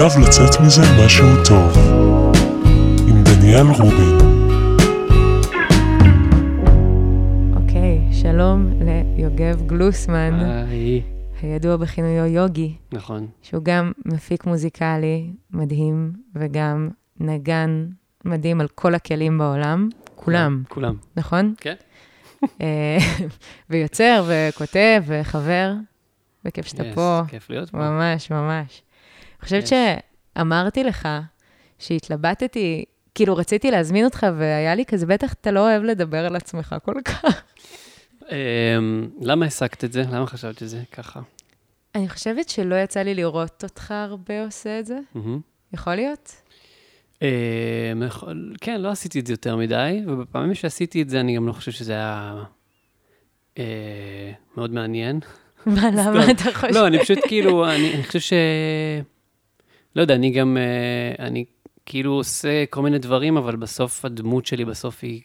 חייב לצאת מזה משהו טוב. עם דניאל רובין. אוקיי, שלום ליוגב גלוסמן, היי, הידוע בכינויו יוגי, נכון. שהוא גם מפיק מוזיקלי מדהים וגם נגן מדהים על כל הכלים בעולם, כולם, כולם. נכון? כן. אה, ויוצר וכותב וחבר, וכיף שאתה Yes, פה, כיף להיות פה. ממש, ממש. אני חושבת Yes. שאמרתי לך שהתלבטתי, כאילו רציתי להזמין אותך והיה לי כזה, בטח אתה לא אוהב לדבר על עצמך כל כך. אמ, למה הסקת את זה? למה חשבת שזה ככה? אני חושבת שלא יצא לי לראות אותך הרבה עושה את זה. יכול להיות? אמ, כן, לא עשיתי את זה יותר מדי, ובפעמים שעשיתי את זה, אני גם לא חושב שזה היה אה, מאוד מעניין. מה, למה. אתה חושב? לא, אני פשוט כאילו, אני אני חושב ש... לא יודע, אני גם, אה, אני כאילו עושה כל מיני דברים, אבל בסוף הדמות שלי בסוף היא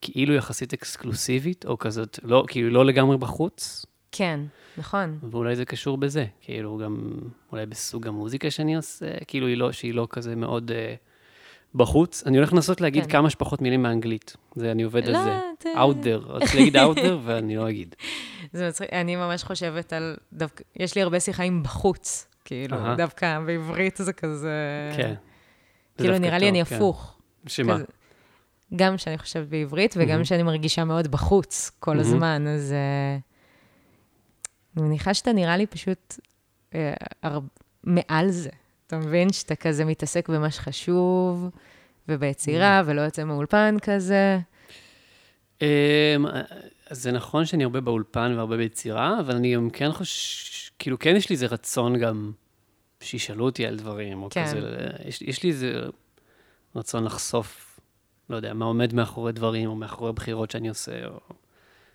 כאילו יחסית אקסקלוסיבית, או כזאת, לא, כאילו לא לגמרי בחוץ, כן, נכון. ואולי זה קשור בזה, כאילו גם, אולי בסוג המוזיקה שאני עושה, כאילו היא לא, שהיא לא כזה מאוד אה, בחוץ. אני הולך לנסות להגיד כן. כמה שפחות מילים באנגלית, זה, אני עובד לא, על זה. אתה- out there, רציתי להגיד out there, ואני לא אגיד. זה מצחיק, אני ממש חושבת על, דווקא, יש לי הרבה שיחה עם בחוץ, כאילו, אהה. דווקא בעברית זה כזה... כן. כאילו, נראה לי טוב, אני כן. הפוך. שמה? כזה- גם שאני חושבת בעברית וגם מהמם. שאני מרגישה מאוד בחוץ כל מהמם. הזמן, אז אה, אני מניחה שאתה נראה לי פשוט אה, הר- מעל זה. אתה מבין שאתה כזה מתעסק במה שחשוב, וביצירה, ולא יוצא מאולפן כזה. אז זה נכון שאני הרבה באולפן והרבה ביצירה, אבל אני גם כן חושב, כאילו, כן יש לי איזה רצון גם שישאלו אותי על דברים, או כן. כזה, יש, יש לי איזה רצון לחשוף, לא יודע, מה עומד מאחורי דברים, או מאחורי בחירות שאני עושה, או...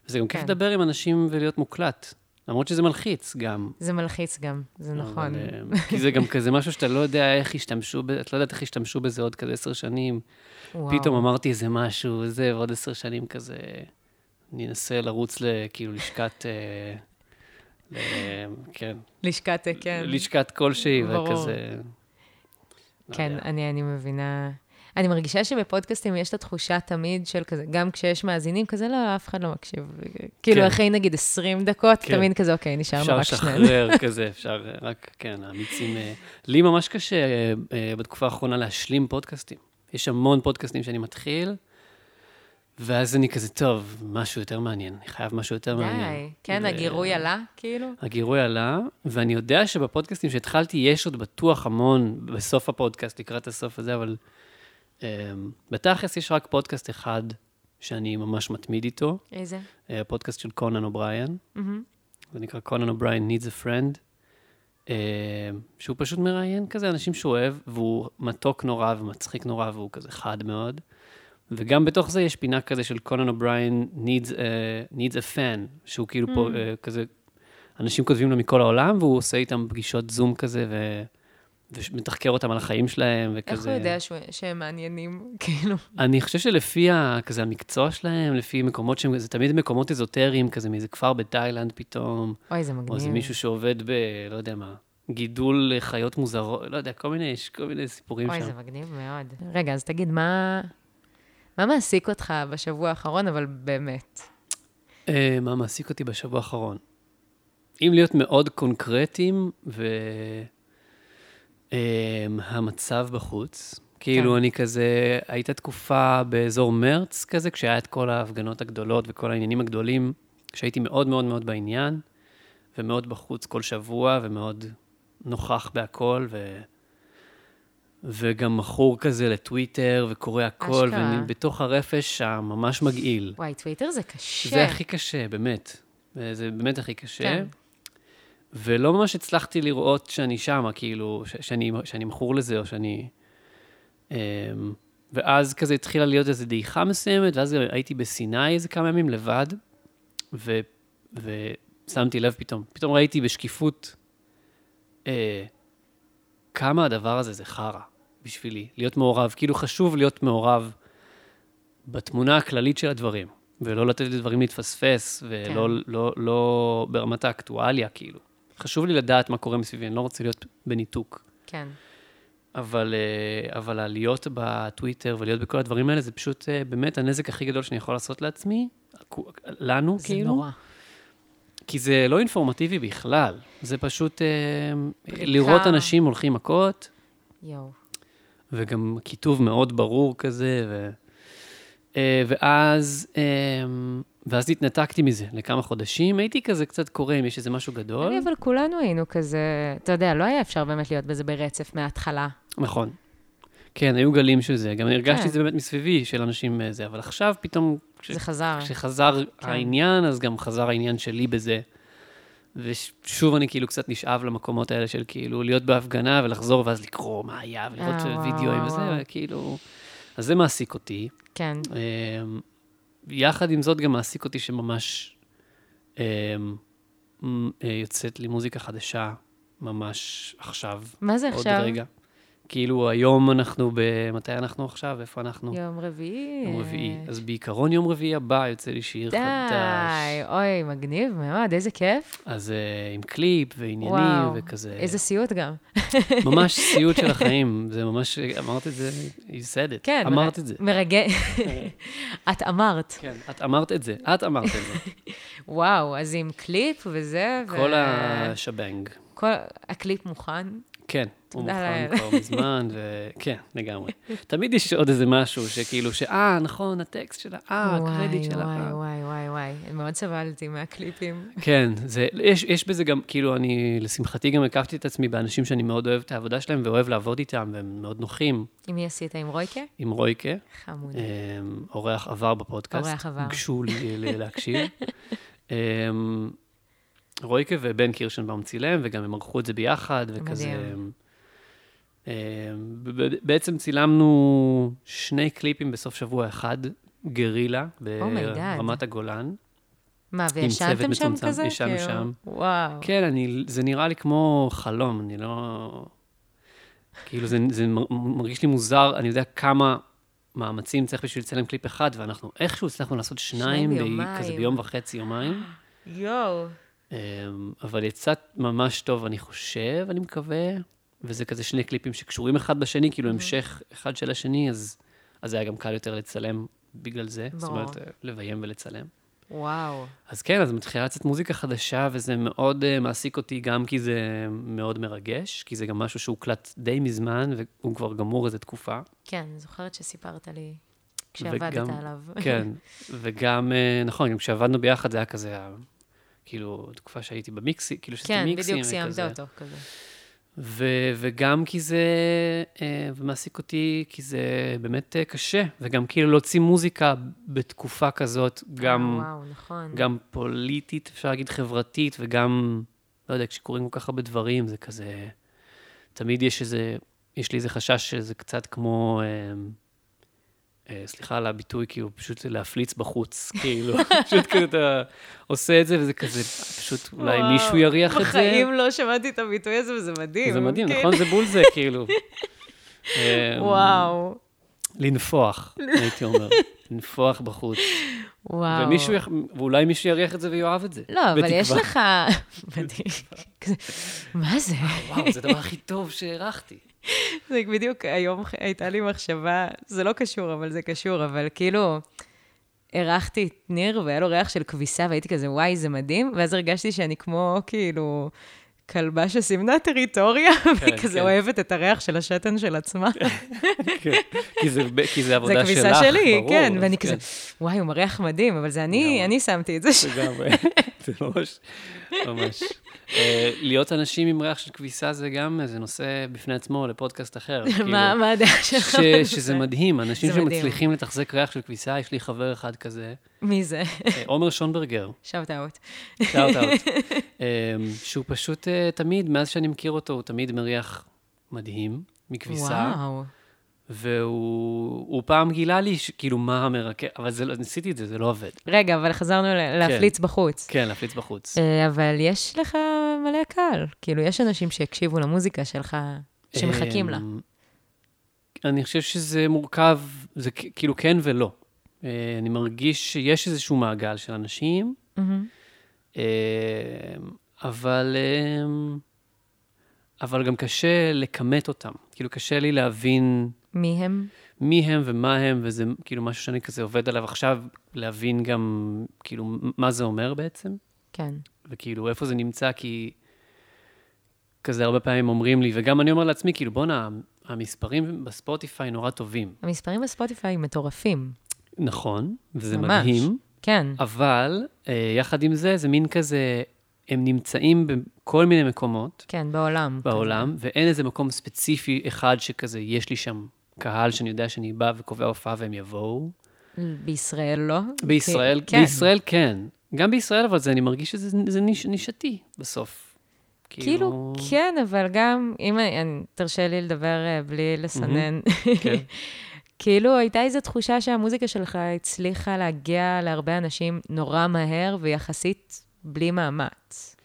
וזה גם כיף כן. לדבר עם אנשים ולהיות מוקלט, למרות שזה מלחיץ גם. זה מלחיץ גם, זה נכון. אבל, אמ, כי זה גם כזה משהו שאתה לא יודע איך ישתמשו, את לא יודעת איך ישתמשו בזה עוד כזה עשר שנים. וואו. פתאום אמרתי איזה משהו, וזה, ועוד עשר שנים כזה, אני אנסה לרוץ לכאילו לשכת, אה, כן, לשכת, כן. לשכת כלשהי, ברור. וכזה... לא כן, יודע. אני, אני מבינה. אני מרגישה שבפודקאסטים יש את התחושה תמיד של כזה, גם כשיש מאזינים, כזה לא, אף אחד לא מקשיב. כאילו, כן. אחרי נגיד 20 דקות, כן. תמיד כזה, אוקיי, נשארנו אפשר רק שנינו. לשחרר כזה, אפשר אה, רק, כן, האמיצים... אה, לי ממש קשה אה, אה, בתקופה האחרונה להשלים פודקאסטים. יש המון פודקאסטים שאני מתחיל, ואז אני כזה, טוב, משהו יותר מעניין, אני חייב משהו יותר מעניין. די. כן, ו- הגירוי עלה, כאילו? הגירוי עלה, ואני יודע שבפודקאסטים שהתחלתי, יש עוד בטוח המון בסוף הפודקאסט, לקראת הסוף הזה, אבל um, בתכלס יש רק פודקאסט אחד שאני ממש מתמיד איתו, איזה? אה, הפודקאסט של קונן אובריין, מהמם. זה נקרא קונן אובריין needs a friend, uh, שהוא פשוט מראיין כזה אנשים שהוא אוהב, והוא מתוק נורא ומצחיק נורא, והוא כזה חד מאוד. וגם בתוך זה יש פינה כזה של קונן אובריין needs, a- needs a fan, שהוא כאילו פה Mm. אה, כזה, אנשים כותבים לו מכל העולם, והוא עושה איתם פגישות זום כזה, ו... ומתחקר אותם על החיים שלהם, איך וכזה... הוא יודע שהוא- שהם מעניינים, כאילו? אני חושב שלפי ה, כזה המקצוע שלהם, לפי מקומות שהם, זה תמיד מקומות אזוטריים, כזה מאיזה כפר בתאילנד פתאום, אוי, זה או איזה מגניב. מישהו שעובד ב... לא יודע מה, גידול חיות מוזרות, לא יודע, כל מיני, יש כל מיני סיפורים אוי, שם. זה מגניב מאוד. רגע, אז תגיד, מה... מה מעסיק אותך בשבוע האחרון, אבל באמת? אה, מה מעסיק אותי בשבוע האחרון? אם להיות מאוד קונקרטיים, ו... אה, המצב בחוץ, כאילו כן. אני כזה, הייתה תקופה באזור מרץ כזה, כשהיה את כל ההפגנות הגדולות וכל העניינים הגדולים, שהייתי מאוד מאוד מאוד בעניין, ומאוד בחוץ כל שבוע, ומאוד נוכח בהכל, ו... וגם מכור כזה לטוויטר, וקורא הכל. ואני בתוך הרפש הממש מגעיל. וואי, טוויטר זה קשה. זה הכי קשה, באמת. אה, זה באמת הכי קשה. כן. ולא ממש הצלחתי לראות שאני שמה, כאילו, ש- שאני, שאני מכור לזה, או שאני... אמ, ואז כזה התחילה להיות איזו דעיכה מסוימת, ואז הייתי בסיני איזה כמה ימים לבד, ו, ושמתי לב פתאום, פתאום ראיתי בשקיפות אה, כמה הדבר הזה זה חרא בשבילי, להיות מעורב. כאילו חשוב להיות מעורב בתמונה הכללית של הדברים, ולא לתת לדברים להתפספס, ולא כן. לא, לא ברמת האקטואליה, כאילו. חשוב לי לדעת מה קורה מסביבי, אני לא רוצה להיות בניתוק. כן. אבל, אה, אבל להיות בטוויטר ולהיות בכל הדברים האלה, זה פשוט אה, באמת הנזק הכי גדול שאני יכול לעשות לעצמי, לנו, זה כאילו. נורא. כי זה לא אינפורמטיבי בכלל, זה פשוט אה, לראות אנשים הולכים מכות, יואו. וגם כיתוב מאוד ברור כזה, ו... אה, ואז, אה, ואז התנתקתי מזה לכמה חודשים, הייתי כזה קצת קורא אם יש איזה משהו גדול. אני, אבל כולנו היינו כזה, אתה יודע, לא היה אפשר באמת להיות בזה ברצף מההתחלה. נכון. כן, היו גלים של זה. גם אני הרגשתי כן. את זה באמת מסביבי, של אנשים אה, זה, אבל עכשיו פתאום, כש- זה חזר. כשחזר כן. העניין, אז גם חזר העניין שלי בזה. ושוב אני כאילו קצת נשאב למקומות האלה של כאילו להיות בהפגנה ולחזור ואז לקרוא מה היה ולראות וואו, וידאוים וזה, וואו. וכאילו... אז זה מעסיק אותי. כן. אמ, יחד עם זאת גם מעסיק אותי שממש אה, יוצאת לי מוזיקה חדשה ממש עכשיו, מה זה עוד עכשיו? רגע. כאילו היום אנחנו, ב... מתי אנחנו עכשיו? איפה אנחנו? יום רביעי. יום רביעי. אז בעיקרון יום רביעי הבא יוצא לי שיר די, חדש. אוי, מגניב מאוד, איזה כיף. אז uh, עם קליפ ועניינים וואו, וכזה. איזה סיוט גם. ממש סיוט של החיים. זה ממש, אמרת את זה, you said it. כן. אמרת מר- את זה. מרגש. את אמרת. כן, את אמרת את זה. את אמרת את זה. וואו, אז עם קליפ וזה, ו- כל השבנג. כל הקליפ מוכן. כן, הוא מוכן. כבר מזמן, וכן, לגמרי. תמיד יש עוד איזה משהו שכאילו, שאה, נכון, הטקסט שלה, אה, הקרדיט שלה. וואי, אה. וואי, וואי, וואי. מאוד סבלתי מהקליפים. כן, זה, יש, יש בזה גם, כאילו, אני, לשמחתי גם הקפתי את עצמי באנשים שאני מאוד אוהב את העבודה שלהם ואוהב לעבוד איתם, והם מאוד נוחים, עם מי עשית? עם רויקה? עם רויקה, חמוד. אמ, אורח עבר בפודקאסט. אורח עבר. גשו לי להקשיב. אמ, רויקה ובן קירשנבאום צילם, וגם הם ערכו את זה ביחד, וכזה... מדהים. אמ, ב- בעצם צילמנו שני קליפים בסוף שבוע אחד, גרילה, Oh. ברמת הגולן. מה, וישנתם שם מצומצם, כזה? ישנו כאילו, שם. וואו. כן, אני, זה נראה לי כמו חלום, אני לא... כאילו, זה, זה מר- מרגיש לי מוזר, אני יודע כמה מאמצים צריך בשביל לצלם קליפ אחד, ואנחנו איכשהו הצלחנו לעשות שניים, ב- ביומיים. כזה ביום וחצי, יומיים. יואו. אמ, אבל יצא ממש טוב, אני חושב, אני מקווה, וזה כזה שני קליפים שקשורים אחד בשני, כאילו המשך אחד של השני, אז, אז זה היה גם קל יותר לצלם בגלל זה, זאת ברור. אומרת, אה, לביים ולצלם. וואו. אז כן, אז מתחילה לצאת מוזיקה חדשה, וזה מאוד uh, מעסיק אותי, גם כי זה מאוד מרגש, כי זה גם משהו שהוקלט די מזמן, והוא כבר גמור איזה תקופה. כן, אני זוכרת שסיפרת לי כשעבדת וגם- עליו. כן, וגם, uh, נכון, גם כשעבדנו ביחד, זה היה כזה, כאילו, תקופה שהייתי במיקסי, כאילו שעשיתי כן, מיקסים. בדיוק סיימת וכזה. אותו כזה. ו- וגם כי זה, אה, ומעסיק אותי, כי זה באמת אה, קשה, וגם כאילו להוציא מוזיקה בתקופה כזאת, גם, אה, וואו, נכון. גם פוליטית, אפשר להגיד חברתית, וגם, לא יודע, כשקורים כל כך הרבה דברים, זה כזה, תמיד יש איזה, יש לי איזה חשש שזה קצת כמו, אה, סליחה על הביטוי, כאילו, פשוט להפליץ בחוץ, כאילו, פשוט כזה אתה עושה את זה, וזה כזה, פשוט אולי וואו, מישהו יריח את זה. בחיים לא שמעתי את הביטוי הזה, וזה מדהים. זה מדהים, כן. נכון? זה בול זה, כאילו. אמ, וואו, לנפוח, הייתי אומר. לנפוח בחוץ. וואו. ומישהו, ואולי מישהו יריח את זה ויאהב את זה. לא, אבל יש. לך... מדהים. מה זה? וואו, זה הדבר הכי טוב שהערכתי. זה בדיוק, היום הייתה לי מחשבה, זה לא קשור, אבל זה קשור, אבל כאילו, אירחתי את ניר, והיה לו ריח של כביסה, והייתי כזה, וואי, זה מדהים, ואז הרגשתי שאני כמו, כאילו, כלבה שסימנה טריטוריה, והיא כזה כן. אוהבת את הריח של השתן של עצמה. כן, כי זה- כי זה זה עבודה שלך, כביסה שלי, ברור, כן, אז ואני כן, כזה, וואי, הוא מריח מדהים, אבל זה אני. אני שמתי את זה. לגמרי, זה ממש, ממש. אה, להיות אנשים עם ריח של כביסה זה גם איזה נושא בפני עצמו לפודקאסט אחר. כאילו. מה הדעה שלך? שזה מדהים, אנשים. שמצליחים לתחזק ריח של כביסה, יש לי חבר אחד כזה, מי זה? אה, עומר שונברגר, שאוט אאוט. שאוט אאוט, שהוא פשוט אה, תמיד, מאז שאני מכיר אותו, הוא תמיד מריח מדהים מכביסה, וואו. והוא הוא פעם גילה לי, ש- כאילו, מה המרקע, אבל זה, לא- ניסיתי את זה, זה לא עובד. רגע, אבל חזרנו ל- להפליץ בחוץ. כן, להפליץ בחוץ. אה, אבל יש לך מלא קהל. כאילו, יש אנשים שהקשיבו למוזיקה שלך, שמחכים לה. אמ, אני חושב שזה מורכב, זה כאילו כן ולא. אה, אני מרגיש שיש איזשהו מעגל של אנשים. אמ, אבל, אבל גם קשה לכמת אותם. כאילו, קשה לי להבין מי הם? מי הם ומה הם, וזה כאילו משהו שאני כזה עובד עליו עכשיו, להבין גם, כאילו, מה זה אומר בעצם, כן. וכאילו, איפה זה נמצא, כי כזה הרבה פעמים אומרים לי, וגם אני אומר לעצמי, כאילו, בואנה, המספרים בספוטיפיי נורא טובים. המספרים בספוטיפיי מטורפים. נכון, וזה ממש. מדהים, כן. אבל אה, יחד עם זה, זה מין כזה, הם נמצאים בכל מיני מקומות כן, בעולם. בעולם, ואין איזה מקום ספציפי אחד שכזה, יש לי שם קהל שאני יודע שאני בא וקובע הופעה והם יבואו. בישראל לא. בישראל, כן. בישראל כן. גם בישראל, אבל זה, אני מרגיש שזה זה ניש, נישתי בסוף. כאילו, כן, אבל גם, אם אני, אני- תרשה לי לדבר אה, בלי לסנן, כן. כאילו הייתה איזו תחושה שהמוזיקה שלך הצליחה להגיע להרבה אנשים נורא מהר ויחסית בלי מאמץ.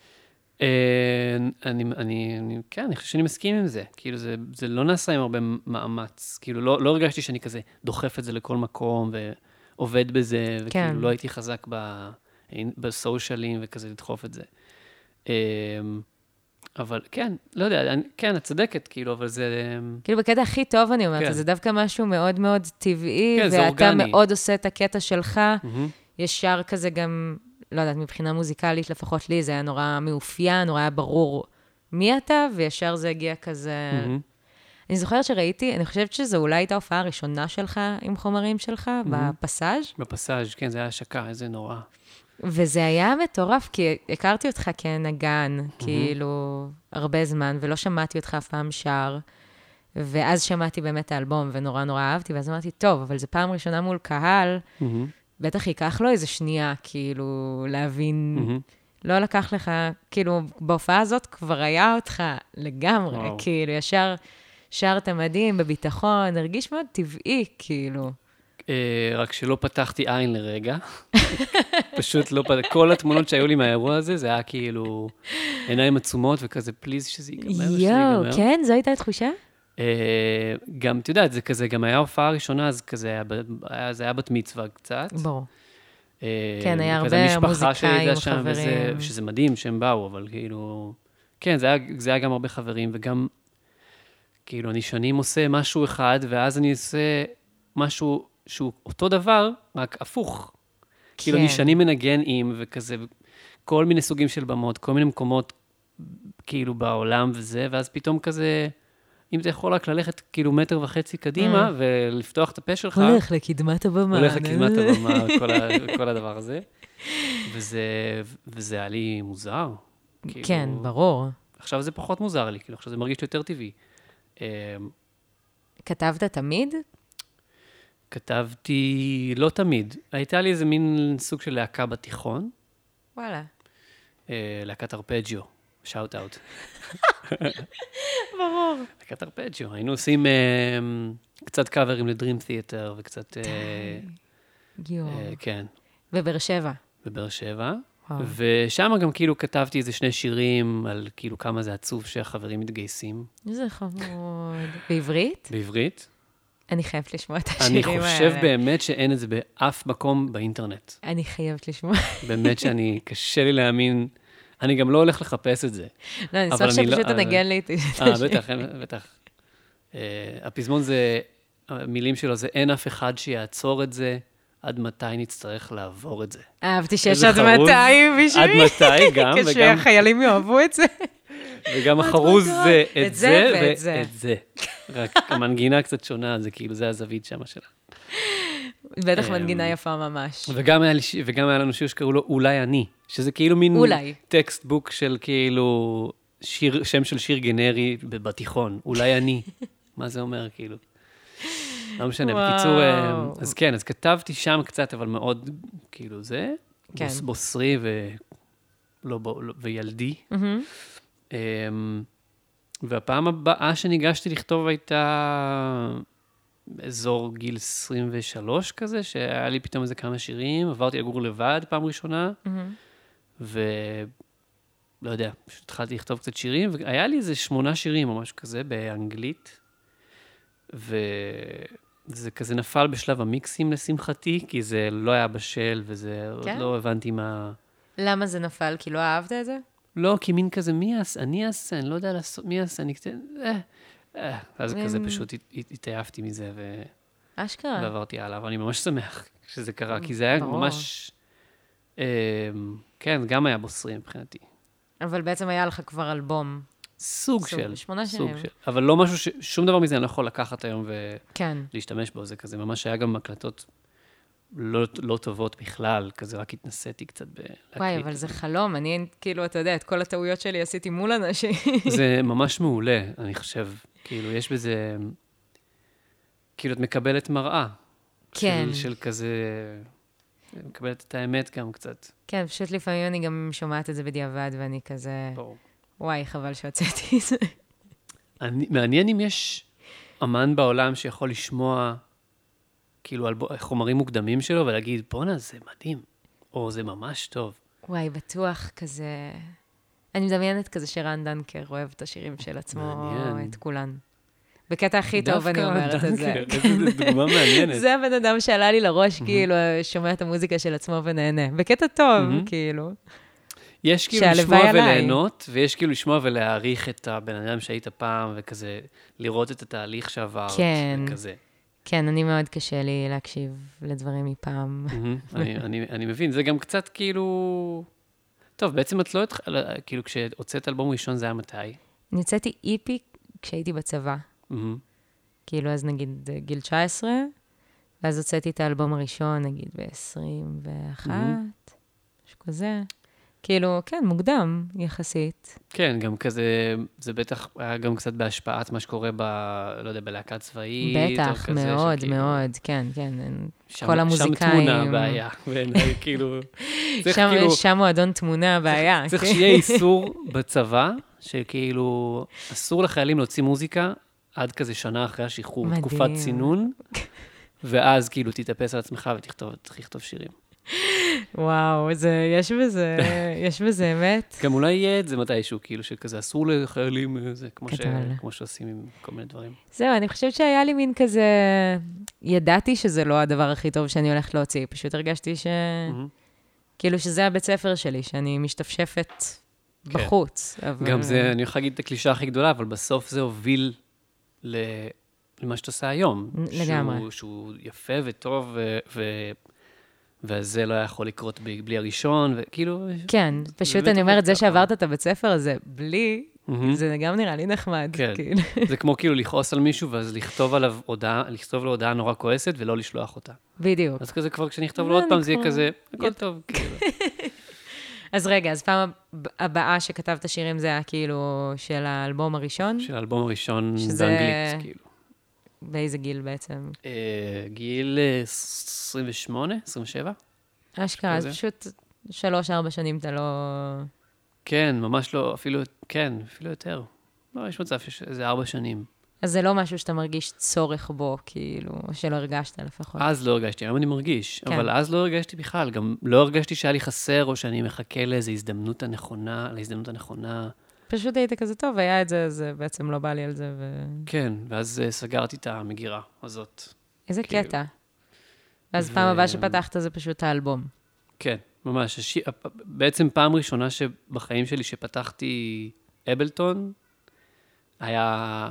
אה, אני, אני, אני, כן, אני חושב שאני מסכים עם זה. כאילו, זה, זה לא נעשה עם הרבה מאמץ. כאילו, לא, לא הרגשתי שאני כזה דוחף את זה לכל מקום ועובד בזה, וכאילו, כן. לא הייתי חזק ב, בסושיאלים וכזה לדחוף את זה. אה, אבל כן, לא יודע, אני, כן, את צודקת, כאילו, אבל זה... כאילו, בקטע הכי טוב אני אומרת, כן. זה דווקא משהו מאוד מאוד טבעי, כן, ואתה. מאוד עושה את הקטע שלך, מהמם. ישר כזה גם, לא יודעת, מבחינה מוזיקלית, לפחות לי, זה היה נורא מאופיין, נורא היה ברור מי אתה, וישר זה הגיע כזה... מהמם. אני זוכרת שראיתי, אני חושבת שזו אולי הייתה ההופעה הראשונה שלך עם חומרים שלך, בפסאז', בפסאז', כן, זה היה השקה, איזה נורא. וזה היה מטורף, כי הכרתי אותך כנגן, כאילו, הרבה זמן, ולא שמעתי אותך אף פעם שר. ואז שמעתי באמת את האלבום, ונורא נורא אהבתי, ואז אמרתי, טוב, אבל זו פעם ראשונה מול קהל, מהמם. בטח ייקח לו איזה שנייה, כאילו, להבין... מהמם. לא לקח לך, כאילו, בהופעה הזאת כבר היה אותך לגמרי, וואו. כאילו, ישר שרת מדהים, בביטחון, הרגיש מאוד טבעי, כאילו. אה, רק שלא פתחתי עין לרגע. פשוט לא פתחתי, כל התמונות שהיו לי מהאירוע הזה, זה היה כאילו עיניים עצומות וכזה, פליז שזה ייגמר, שזה יואו, ייגמר. כן? זו הייתה התחושה? אה, גם, את יודעת, זה כזה, גם היה הופעה ראשונה, אז כזה, היה היה- זה היה בת מצווה קצת. ברור. אה, כן, היה הרבה מוזיקאים, שם, וזה- חברים. שזה מדהים שהם באו, אבל כאילו... כן, זה היה, זה היה גם הרבה חברים, וגם, כאילו, אני שנים עושה משהו אחד, ואז אני עושה משהו שהוא אותו דבר, רק הפוך. כאילו, אני כן. שנים מנגן עם, וכזה, כל מיני סוגים של במות, כל מיני מקומות, כאילו, בעולם וזה, ואז פתאום כזה, אם אתה יכול רק ללכת כאילו מטר וחצי קדימה, ולפתוח את הפה שלך, הולך לקדמת הבמה. הולך לקדמת הבמה, כל, ה, כל הדבר הזה. וזה, וזה היה לי מוזר. כאילו, כן, ברור. עכשיו זה פחות מוזר לי, כאילו, עכשיו זה מרגיש יותר טבעי. אמ, כתבת תמיד? כתבתי, לא תמיד, הייתה לי איזה מין סוג של להקה בתיכון, וואלה. אה, להקת ארפג'יו, שאוט אאוט. ברור. להקת ארפג'יו, היינו עושים אה, קצת קאברים לדרים תיאטר וצקצת, אה, יואו. אה, כן, בבאר שבע. בבאר שבע. ושם גם כאילו כתבתי איזה שני שירים על כאילו כמה זה עצוב שהחברים מתגייסים איזה חמוד. בעברית? בעברית. אני חייבת לשמוע את אני השירים האלה. חושב באמת שאין את זה באף מקום באינטרנט. אני חייבת לשמוע. באמת שאני, קשה לי להאמין. אני גם לא הולך לחפש את זה. לא, אני אשמח לא- שפשוט אה, תנגן לי את את אה. בטח, בטח. אה, הפזמון זה, המילים שלו זה אין אף אחד שיעצור את זה, עד מתי נצטרך לעבור את זה. אהבתי שיש עד חרוז. 200 עד בשבילי. מתי גם, וגם, כשהחיילים יאהבו את זה. וגם החרוז מתי? זה את זה זה זה. ואת זה. רק המנגינה קצת שונה, זה כאילו, זה הזווית שמה שלה. בטח אמ, מנגינה יפה ממש. וגם היה, לי, וגם היה לנו שיר שקראו לו אולי אני, שזה כאילו מין אולי. textbook של כאילו שיר, שם של שיר גנרי בתיכון, אולי אני. מה זה אומר, כאילו? לא משנה, וואו. בקיצור, אה, אז כן, אז כתבתי שם קצת, אבל מאוד, כאילו זה, כן. בוס, בוסרי ו... לא, לא, וילדי. אמ, והפעם הבאה שניגשתי לכתוב הייתה באזור גיל 23 כזה, שהיה לי פתאום איזה כמה שירים, עברתי לגור לבד פעם ראשונה, מהמם. ולא יודע, פשוט התחלתי לכתוב קצת שירים, והיה לי איזה שמונה שירים או משהו כזה באנגלית, וזה כזה נפל בשלב המיקסים לשמחתי, כי זה לא היה בשל, וזה עוד כן? לא הבנתי מה... למה זה נפל? כי לא אהבת את זה? לא, כי מין כזה, מי יעשה? אני אעשה, אני לא יודע לעשות, מי יעשה? אני קצת... אה. אז זה- כזה פשוט הת- הת- התעייפתי מזה ו- אשכרה. ועברתי הלאה, אבל אני ממש שמח שזה קרה, כי זה היה. ממש... אה, כן, גם היה בוסרי מבחינתי. אבל בעצם היה לך כבר אלבום. סוג סוג, של, שמונה סוג שנים. של, אבל לא משהו ש... שום דבר מזה אני לא יכול לקחת היום כן. ולהשתמש בו, זה כזה, ממש היה גם הקלטות לא, לא טובות בכלל, כזה רק התנסיתי קצת בלהקליט. וואי, אבל זה חלום. אני, כאילו, אתה יודע, את כל הטעויות שלי עשיתי מול אנשים. זה ממש מעולה, אני חושב. כאילו, יש בזה... כאילו, את מקבלת מראה. כן. של, של כזה... מקבלת את האמת גם קצת. כן, פשוט לפעמים אני גם שומעת את זה בדיעבד, ואני כזה, ברור. וואי, חבל שהוצאתי את זה. אני, מעניין אם יש אמן בעולם שיכול לשמוע, כאילו, על חומרים מוקדמים שלו ולהגיד, בואנה, זה מדהים, או זה ממש טוב. וואי, בטוח כזה... אני מדמיינת כזה שרן דנקר אוהב את השירים של עצמו, מעניין. את כולן. בקטע הכי טוב אני דווקא אומרת את זה. דנקר, איזה דוגמה מעניינת. זה הבן אדם שעלה לי לראש, כאילו, שומע את המוזיקה של עצמו ונהנה. בקטע טוב. כאילו. יש כאילו לשמוע עליי. וליהנות, ויש כאילו לשמוע ולהעריך את הבן אדם שהיית פעם, וכזה לראות את התהליך שעברת, כן. וכזה. כן, אני מאוד קשה לי להקשיב לדברים מפעם. אני- אני- אני מבין, זה גם קצת כאילו... טוב, בעצם את לא התחלה, כאילו כשהוצאת אלבום ראשון זה היה מתי? אני הוצאתי איפי כשהייתי בצבא. מהמם. כאילו, אז נגיד גיל 19, ואז הוצאתי את האלבום הראשון, נגיד ב-21, מהמם. משהו כזה. כאילו, כן, מוקדם יחסית. כן, גם כזה, זה בטח היה גם קצת בהשפעת מה שקורה ב... לא יודע, בלהקה צבאית, בטח, מאוד, שכאילו- מאוד, כן, כן. שם- כל המוזיקאים- שם תמונה הבעיה, בעיניי, כאילו... צריך שם, כאילו... שם מועדון תמונה, הבעיה. צריך כן. שיהיה איסור בצבא, שכאילו, אסור לחיילים להוציא מוזיקה עד כזה שנה אחרי השחרור. תקופת צינון, ואז כאילו תתאפס על עצמך ותכתוב שירים. וואו, זה, יש בזה, יש בזה אמת. גם אולי יהיה את זה מתישהו, כאילו, שכזה אסור לחיילים, זה כמו, ש... כמו שעושים עם כל מיני דברים. זהו, אני חושבת שהיה לי מין כזה... ידעתי שזה לא הדבר הכי טוב שאני הולכת להוציא, פשוט הרגשתי ש... כאילו שזה הבית ספר שלי, שאני משתפשפת כן. בחוץ. אבל... גם זה, אני יכול להגיד את הקלישה הכי גדולה, אבל בסוף זה הוביל ל... למה שאת עושה היום. לגמרי. שהוא, שהוא יפה וטוב, ו... ו... וזה לא היה יכול לקרות ב- בלי הראשון, וכאילו... כן, פשוט אני אומרת, זה. שעברת את הבית ספר הזה בלי, מהמם. זה גם נראה לי נחמד. כן. כאילו. זה כמו כאילו לכעוס על מישהו, ואז לכתוב עליו הודעה, לכתוב לו הודעה נורא כועסת, ולא לשלוח אותה. בדיוק. אז כזה כבר כשאני אכתוב לו עוד פעם, זה יהיה כבר- כזה, הכל. טוב, כאילו. אז רגע, אז פעם הב- הבאה שכתבת שירים זה היה כאילו של האלבום הראשון? של האלבום הראשון שזה- באנגלית, כאילו. באיזה גיל בעצם? אה, גיל אה, 28, 27? אשכרה, אז. פשוט שלוש-ארבע שנים אתה לא... כן, ממש לא, אפילו, כן, אפילו יותר. לא, יש מצב שיש איזה ארבע שנים. אז זה לא משהו שאתה מרגיש צורך בו, כאילו, או שלא הרגשת לפחות. אז לא הרגשתי, היום אני מרגיש, כן. אבל אז לא הרגשתי בכלל, גם לא הרגשתי שהיה לי חסר, או שאני מחכה לאיזו הזדמנות הנכונה, להזדמנות הנכונה. פשוט היית כזה טוב, היה את זה, אז אה, בעצם לא בא לי על זה, ו... כן, ואז אה, סגרתי את המגירה הזאת. איזה כאילו. קטע. ואז ו- פעם הבאה שפתחת זה פשוט האלבום. כן, ממש. השי... בעצם פעם ראשונה שבחיים שלי שפתחתי אבלטון, היה,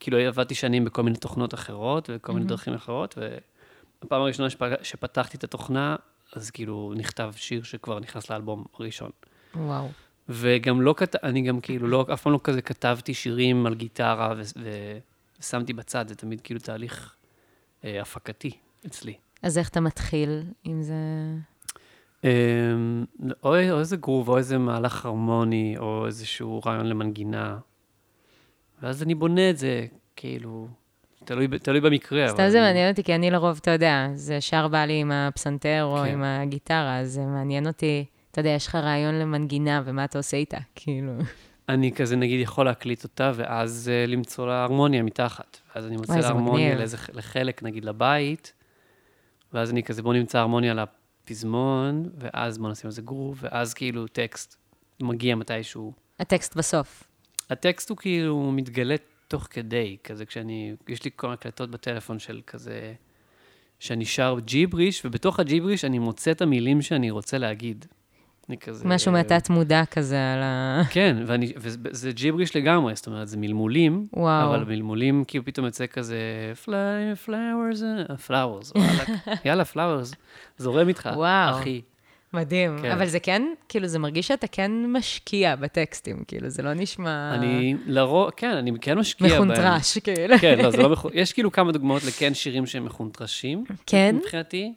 כאילו עבדתי שנים בכל מיני תוכנות אחרות וכל מיני מהמם. דרכים אחרות, והפעם הראשונה שפ... שפתחתי את התוכנה, אז כאילו נכתב שיר שכבר נכנס לאלבום הראשון. וואו. וגם לא כתב, אני גם כאילו לא, אף פעם לא כזה כתבתי שירים על גיטרה ו... ושמתי בצד, זה תמיד כאילו תהליך אה, הפקתי אצלי. אז איך אתה מתחיל עם זה? אמ, או, או איזה גרוב, או איזה מהלך הרמוני, או איזשהו רעיון למנגינה. ואז אני בונה את זה, כאילו, תלוי, תלוי במקרה. סתם אבל זה אני- מעניין אותי, כי אני לרוב, אתה יודע, זה שר בא לי עם הפסנתר או כן. עם הגיטרה, אז זה מעניין אותי, אתה יודע, יש לך רעיון למנגינה, ומה אתה עושה איתה, כאילו. אני כזה, נגיד, יכול להקליט אותה, ואז uh, למצוא לה הרמוניה מתחת. ואז אני מוצא לה הרמוניה. לאיזה, לחלק, נגיד, לבית, ואז אני כזה, בוא נמצא הרמוניה לפזמון, ואז בוא נשים איזה גרוב, ואז כאילו טקסט מגיע מתישהו. הטקסט בסוף. הטקסט הוא כאילו מתגלה תוך כדי, כזה כשאני, יש לי כל מיני הקלטות בטלפון של כזה, שאני שר ג'יבריש, ובתוך הג'יבריש אני מוצא את המילים שאני רוצה להגיד. אני כזה... משהו מהתת מודע כזה על ה... כן, ואני, וזה ג'יבריש לגמרי, זאת אומרת, זה מלמולים, וואו. אבל מלמולים כאילו פתאום יוצא כזה, uh, flowers, וואלכ, יאללה, flowers, זורם איתך, וואו. אחי. מדהים. כן. אבל זה כן, כאילו, זה מרגיש שאתה כן משקיע בטקסטים, כאילו, זה לא נשמע אני לרוב, כן, אני כן משקיע בהם. מחונטרש, כאילו. כן, לא, זה לא מחונטרש. יש כאילו כמה דוגמאות לכן שירים שהם מחונטרשים, כן? מבחינתי.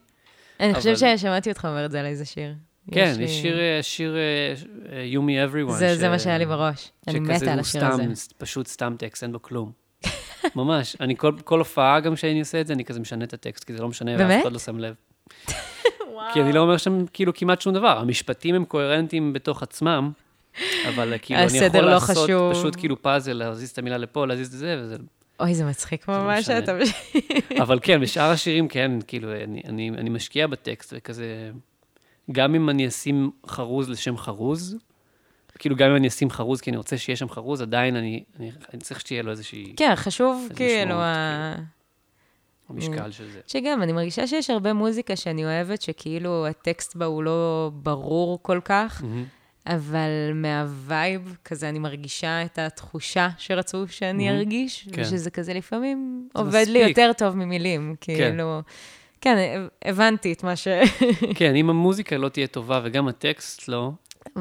אני חושבת אבל- ששמעתי אותך אומר את זה על איזה שיר. כן, לי- יש שיר, אה, שיר אה, You Me Everyone. זה ש- זה מה שהיה לי בראש. אני מתה על השיר הזה. סתם, פשוט סתם טקסט, אין בו כלום. ממש. אני כל, כל הופעה גם שאני עושה את זה, אני כזה משנה את הטקסט, כי זה לא משנה, ואף? אחד לא שם לב. כי אני לא אומר שם כאילו כמעט שום דבר. המשפטים הם קוהרנטיים בתוך עצמם, אבל כאילו אני יכול לא לעשות חשוב. פשוט כאילו פאזל, להזיז את המילה לפה, להזיז את זה, וזה... אוי, זה מצחיק לא ממש. שאתה... אבל כן, בשאר השירים, כן, כאילו, אני, אני, אני משקיע בטקסט, וכזה... גם אם אני אשים חרוז לשם חרוז, כאילו, גם אם אני אשים חרוז כי אני רוצה שיהיה שם חרוז, עדיין אני, אני, אני צריך שתהיה לו איזושהי... כן, חשוב כאילו... ה- המשקל של זה. שגם, אני מרגישה שיש הרבה מוזיקה שאני אוהבת, שכאילו הטקסט בה הוא לא ברור כל כך, מהמם. אבל מהווייב, כזה אני מרגישה את התחושה שרצו שאני מהמם. ארגיש, כן. ושזה כזה לפעמים עובד לי מספיק. יותר טוב ממילים, כאילו... כן, הבנתי את מה ש... כן, אם המוזיקה לא תהיה טובה וגם הטקסט לא,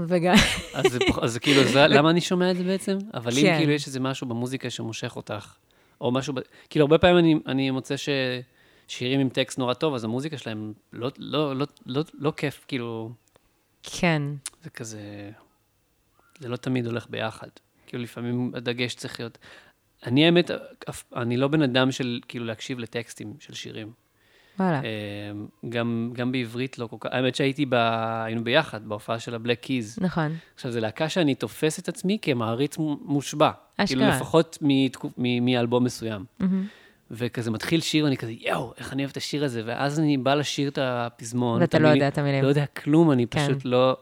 וגם... אז אז כאילו, זה, למה אני שומע את זה בעצם? אבל אם כן. כאילו יש איזה משהו במוזיקה שמושך אותך, או משהו, ב... כאילו, הרבה פעמים אני, אני מוצא ששירים עם טקסט נורא טוב, אז המוזיקה שלהם לא, לא, לא, לא, לא כיף, כאילו, כן, זה כזה, זה לא תמיד הולך ביחד. כאילו, לפעמים הדגש צריך להיות... אני, האמת, אני לא בן אדם של כאילו להקשיב לטקסטים של שירים. וואלה. אה, גם, גם בעברית לא כל כך, האמת שהייתי, ב... היינו ביחד בהופעה של הבלק קיז. נכון. עכשיו, זו להקה שאני תופס את עצמי כמעריץ מושבע. אשכרה. כאילו, לפחות מתקופ... מ... מאלבום מסוים. מהמם. וכזה מתחיל שיר, ואני כזה, יואו, איך אני אוהב את השיר הזה, ואז אני בא לשיר את הפזמון. ואתה את לא יודע את המילים. לא יודע כלום, אני כן. פשוט לא...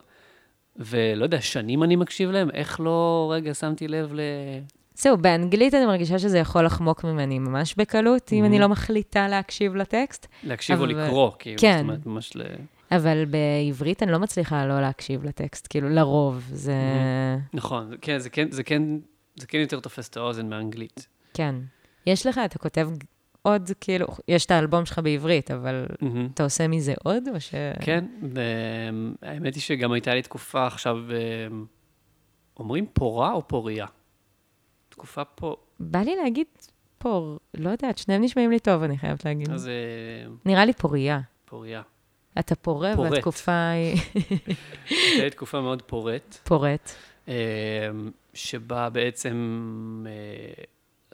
ולא יודע, שנים אני מקשיב להם, איך לא רגע שמתי לב ל... זהו, באנגלית אני מרגישה שזה יכול לחמוק ממני ממש בקלות, אם אני לא מחליטה להקשיב לטקסט, להקשיב או לקרוא, כאילו, כן. זאת אומרת, ממש ל... אבל בעברית אני לא מצליחה לא להקשיב לטקסט, כאילו, לרוב, זה... נכון, כן, זה כן, זה כן, זה כן יותר תופס את האוזן מאנגלית. כן. יש לך, אתה כותב עוד, כאילו, יש את האלבום שלך בעברית, אבל. אתה עושה מזה עוד, או ש... כן, והאמת היא שגם הייתה לי תקופה עכשיו, אה, אומרים פורה או פוריה? תקופה פה, בא לי להגיד פור, לא יודעת, שניהם נשמעים לי טוב, אני חייבת להגיד. אז אה, נראה לי פוריה. פוריה. אתה פורה, פורט. והתקופה היא הייתה לי תקופה מאוד פורט, פורט. אה, שבה בעצם אה,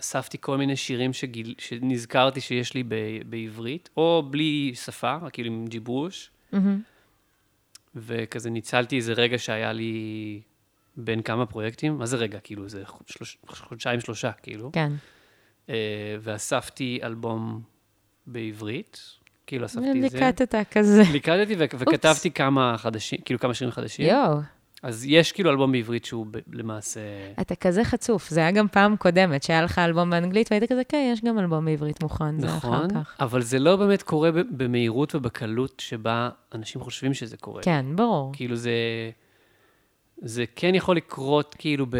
אספתי כל מיני שירים שגיל, שנזכרתי שיש לי ב, בעברית, או בלי שפה, כאילו עם ג'יבוש, מהמם. וכזה ניצלתי איזה רגע שהיה לי בין כמה פרויקטים, מה זה רגע? כאילו, זה שלוש, חודשיים, שלושה, כאילו. כן. אה, ואספתי אלבום בעברית, כאילו אספתי את זה. ליקטת כזה. ליקטתי ו- וכתבתי כמה חדשים, כאילו כמה שירים חדשים. יואו, אז יש כאילו אלבום בעברית שהוא ב- למעשה... אתה כזה חצוף. זה היה גם פעם קודמת, שהיה לך אלבום באנגלית, והיית כזה, כן, יש גם אלבום בעברית מוכן, זה אחר נכון, כך. אבל זה לא באמת קורה במהירות ובקלות שבה אנשים חושבים שזה קורה. כן, ברור. כאילו זה... זה כן יכול לקרות כאילו ב...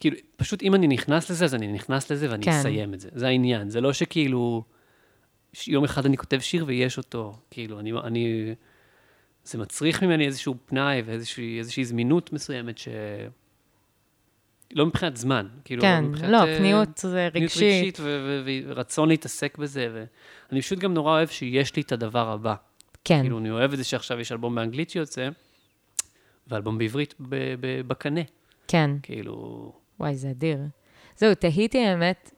כאילו, פשוט אם אני נכנס לזה, אז אני נכנס לזה ואני כן. אסיים את זה. זה העניין. זה לא שכאילו... יום אחד אני כותב שיר ויש אותו. כאילו, אני... אני זה מצריך ממני איזשהו פנאי ואיזושהי איזושהי זמינות מסוימת ש... לא מבחינת זמן. כאילו, כן, מבחינת, לא, אה, פניות זה פניות רגשית. רגשית ו- ו- ורצון להתעסק בזה. ואני פשוט גם נורא אוהב שיש לי את הדבר הבא. כן, כאילו, אני אוהב את זה שעכשיו יש אלבום באנגלית שיוצא, ואלבום בעברית בקנה. כן. כאילו, וואי, זה אדיר. זהו, תהיתי האמת,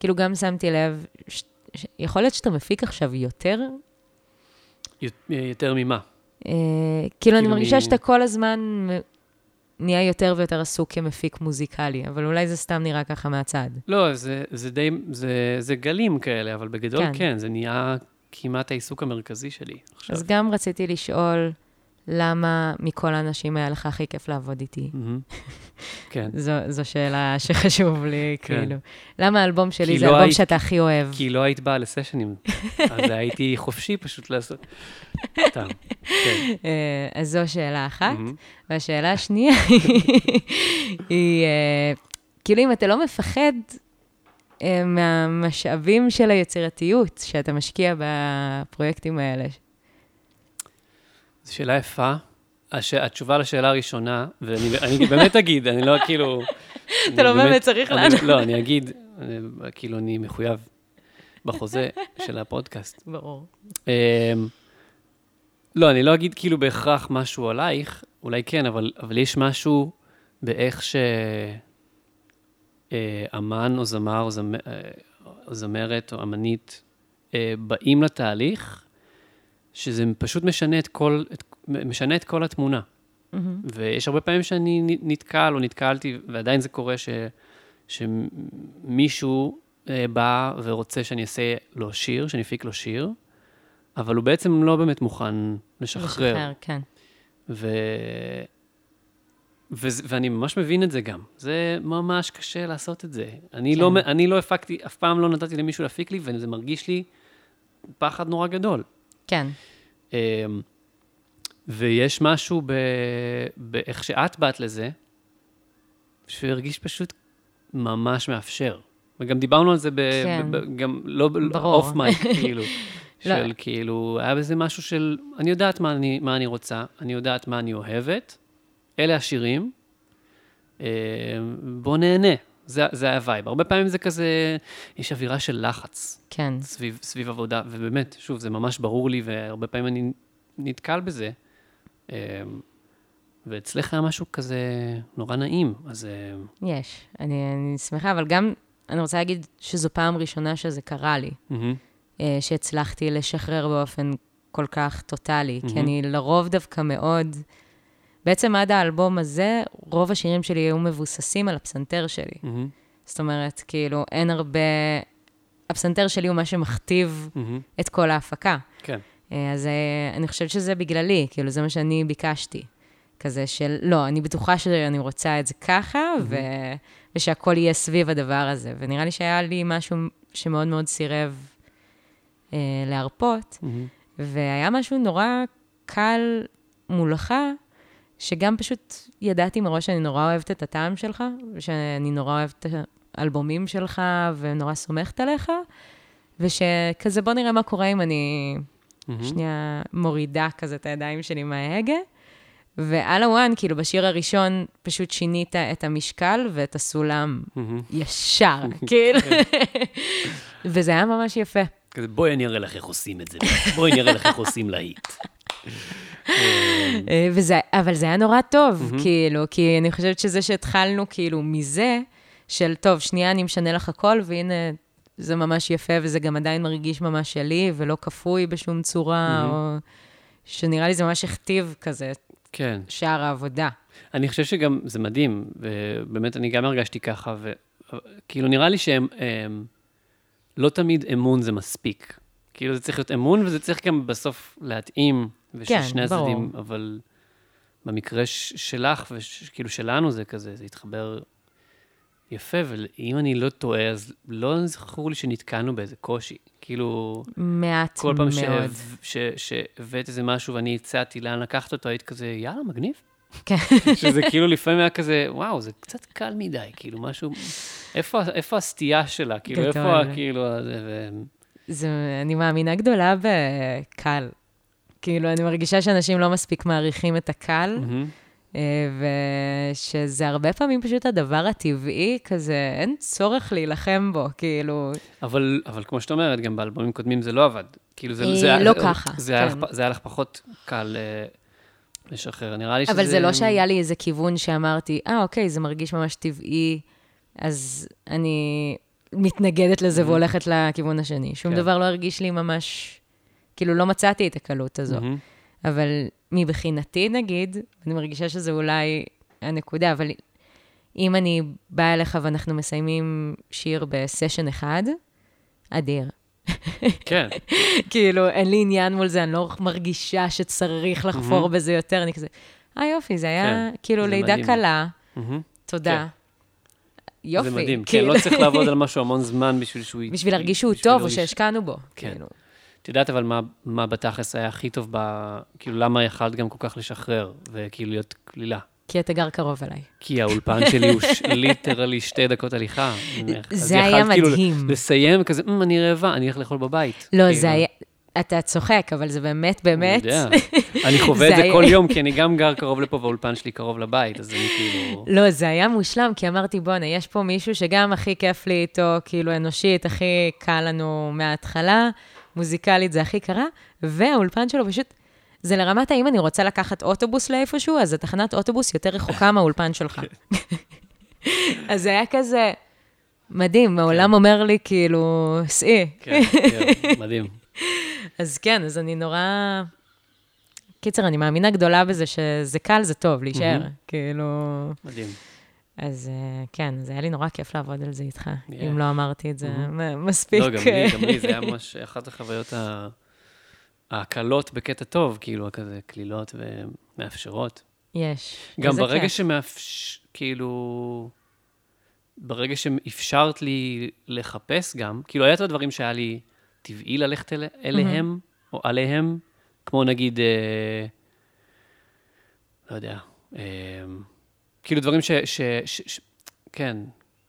כאילו גם שמתי לב, ש... ש... יכול להיות שאתה מפיק עכשיו יותר? י- יותר ממה. אה, כאילו, אני כאילו מרגישה מ- שאתה כל הזמן נהיה יותר ויותר עסוק כמפיק מוזיקלי, אבל אולי זה סתם נראה ככה מהצד. לא, זה, זה די, זה, זה גלים כאלה, אבל בגדול. כן. כן, זה נהיה כמעט העיסוק המרכזי שלי עכשיו. אז גם רציתי לשאול, למה מכל האנשים היה לך הכי כיף לעבוד איתי? כן. זו, זו שאלה שחשוב לי, כן. כאילו. למה האלבום שלי זה לא האלבום היית- שאתה הכי אוהב? כי לא היית באה לסשנים, אז הייתי חופשי פשוט לעשות. סתם, כן. אה, אז זו שאלה אחת. והשאלה השנייה היא, אה, כאילו, אם אתה לא מפחד אה, מהמשאבים של היצירתיות שאתה משקיע בפרויקטים האלה. זו שאלה יפה. הש... התשובה לשאלה הראשונה, ואני אני באמת אגיד, אני לא כאילו... אתה לא באמת צריך לענות. לא, אני אגיד, אני, כאילו, אני מחויב בחוזה של הפודקאסט. ברור. אמ, לא, אני לא אגיד כאילו בהכרח משהו עלייך, אולי כן, אבל, אבל יש משהו באיך שאמן או זמר או, זמ... אה, או זמרת או אמנית אה, באים לתהליך, שזה פשוט משנה את כל, את, משנה את כל התמונה. מהמם. ויש הרבה פעמים שאני נתקל או נתקלתי, ועדיין זה קורה, ש, שמישהו אה, בא ורוצה שאני אעשה לו שיר, שאני אפיק לו שיר, אבל הוא בעצם לא באמת מוכן לשחרר. לשחרר, כן. ו... ו... ואני ממש מבין את זה גם. זה ממש קשה לעשות את זה. אני, כן. לא, אני לא הפקתי, אף פעם לא נתתי למישהו להפיק לי, וזה מרגיש לי פחד נורא גדול. כן. אמ, ויש משהו ב... באיך שאת באת לזה, שהוא הרגיש פשוט ממש מאפשר. וגם דיברנו על זה ב... כן. ב... ב... גם לא ברור. off mic, כאילו. לא. של כאילו, היה בזה משהו של, אני יודעת מה אני, מה אני רוצה, אני יודעת מה אני אוהבת, אלה השירים, אה, בוא נהנה. זה, זה היה ה vibe. הרבה פעמים זה כזה, יש אווירה של לחץ. כן. סביב, סביב עבודה, ובאמת, שוב, זה ממש ברור לי, והרבה פעמים אני נתקל בזה. אמ, ואצלך היה משהו כזה נורא נעים, אז אמ, יש. אני, אני שמחה, אבל גם, אני רוצה להגיד שזו פעם ראשונה שזה קרה לי, אה, שהצלחתי לשחרר באופן כל כך טוטאלי, כי מהמם. אני לרוב דווקא מאוד... בעצם עד האלבום הזה, רוב השירים שלי היו מבוססים על הפסנתר שלי. מהמם, זאת אומרת, כאילו, אין הרבה... הפסנתר שלי הוא מה שמכתיב מהמם, את כל ההפקה. כן. אה, אז אה, אני חושבת שזה בגללי, כאילו, זה מה שאני ביקשתי. כזה של, לא, אני בטוחה שאני רוצה את זה ככה, ו... ושהכול יהיה סביב הדבר הזה. ונראה לי שהיה לי משהו שמאוד מאוד סירב אה, להרפות, מהמם, והיה משהו נורא קל מולך, שגם פשוט ידעתי מראש שאני נורא אוהבת את הטעם שלך, ושאני נורא אוהבת את האלבומים שלך, ונורא סומכת עליך, ושכזה, בוא נראה מה קורה אם אני מהמם. שנייה מורידה כזה את הידיים שלי מההגה. ועל הוואן, כאילו, בשיר הראשון פשוט שינית את המשקל ואת הסולם. ישר, כאילו. וזה היה ממש יפה. כזה, בואי אני אראה לך איך עושים את זה, בואי אני אראה לך איך עושים להיט. אה, וזה, אבל זה היה נורא טוב, כאילו, כי אני חושבת שזה שהתחלנו כאילו מזה, של טוב, שנייה אני משנה לך הכל, והנה, זה ממש יפה, וזה גם עדיין מרגיש ממש שלי, ולא כפוי בשום צורה, או... שנראה לי זה ממש הכתיב כזה, כן. שער העבודה. אני חושב שגם זה מדהים, ובאמת אני גם הרגשתי ככה, וכאילו נראה לי שהם, הם, לא תמיד אמון זה מספיק. כאילו זה צריך להיות אמון, וזה צריך גם בסוף להתאים, וששני כן, ברור. הצדדים, אבל במקרה ש- שלך, וכאילו שלנו זה כזה, זה התחבר יפה, ואם אני לא טועה, אז לא זכור לי שנתקענו באיזה קושי. כאילו, מעט כל פעם מאוד. שהבאת איזה משהו ואני הצעתי לאן לקחת אותו, היית כזה, יאללה, מגניב. כן. שזה כאילו לפעמים היה כזה, וואו, זה קצת קל מדי, כאילו משהו, איפה, איפה הסטייה שלה? כאילו, גדול. איפה, כאילו, זה, ו... זה, אני מאמינה גדולה בקל. כאילו, אני מרגישה שאנשים לא מספיק מעריכים את הקל. אה, ושזה הרבה פעמים פשוט הדבר הטבעי, כזה, אין צורך להילחם בו, כאילו, אבל, אבל כמו שאת אומרת, גם באלבומים קודמים זה לא עבד. כאילו, זה, אה, זה היה- לא ככה, זה היה, כן. לך, פ- זה היה לך פחות קל אה, לשחרר. נראה לי שזה... אבל זה לא שהיה לי איזה כיוון שאמרתי, אה, אוקיי, זה מרגיש ממש טבעי, אז אני מתנגדת לזה והולכת לכיוון השני. שום כן. דבר לא הרגיש לי ממש, כאילו, לא מצאתי את הקלות הזו. מהמם. אבל מבחינתי, נגיד, אני מרגישה שזה אולי הנקודה, אבל אם אני באה אליך ואנחנו מסיימים שיר בסשן אחד, אדיר. כן, כאילו, אין לי עניין מול זה, אני לא מרגישה שצריך לחפור מהמם. בזה יותר, אני כזה, אה יופי, זה היה כן, כאילו זה לידה מדהים. קלה, מהמם. תודה. יופי. זה מדהים. כן, כאילו. לא צריך לעבוד על משהו המון זמן בשביל שהוא... בשביל להרגיש שהוא טוב, או שהשקענו בו. כן. כאילו. את יודעת אבל מה, מה בתכלס היה הכי טוב ב... כאילו, למה יכלת גם כל כך לשחרר, וכאילו להיות קלילה? כי אתה גר קרוב אליי. כי האולפן שלי הוא ליטרלי שתי דקות הליכה. אז זה היה יכלת כאילו מדהים. לסיים כזה, "אמ, אני רעבה, אני אלך לאכול בבית. לא, כאילו, זה היה... אתה צוחק, אבל זה באמת, באמת... אני יודע. אני חווה את זה כל יום, כי אני גם גר קרוב לפה, והאולפן שלי קרוב לבית, אז אני כאילו... לא, זה היה מושלם, כי אמרתי, בואנה, יש פה מישהו שגם הכי כיף לי איתו, כאילו אנושית, הכי קל לנו מההתחלה, מוזיקלית זה הכי קרה, והאולפן שלו פשוט, זה לרמת האם אני רוצה לקחת אוטובוס לאיפשהו, אז התחנת אוטובוס יותר רחוקה מהאולפן שלך. אז זה היה כזה מדהים, העולם אומר לי, כאילו, סעי. כן, כן, מדהים. אז כן, אז אני נורא... קיצר, אני מאמינה גדולה בזה שזה קל, זה טוב, להישאר. כאילו... מדהים. אז אה, כן, זה היה לי נורא כיף לעבוד על זה איתך, Yeah. אם לא אמרתי את זה מ- מספיק. לא, גם לי, גם לי, זה היה ממש אחת החוויות ה- הקלות בקטע טוב, כאילו, כזה קלילות ומאפשרות. יש. גם ברגע כיף. שמאפש... כאילו... ברגע שאפשרת לי לחפש גם, כאילו, היה את הדברים שהיה לי טבעי ללכת אל... אליהם, או עליהם, כמו נגיד, אה... לא יודע, אה... כאילו דברים ש... ש... ש... ש... כן,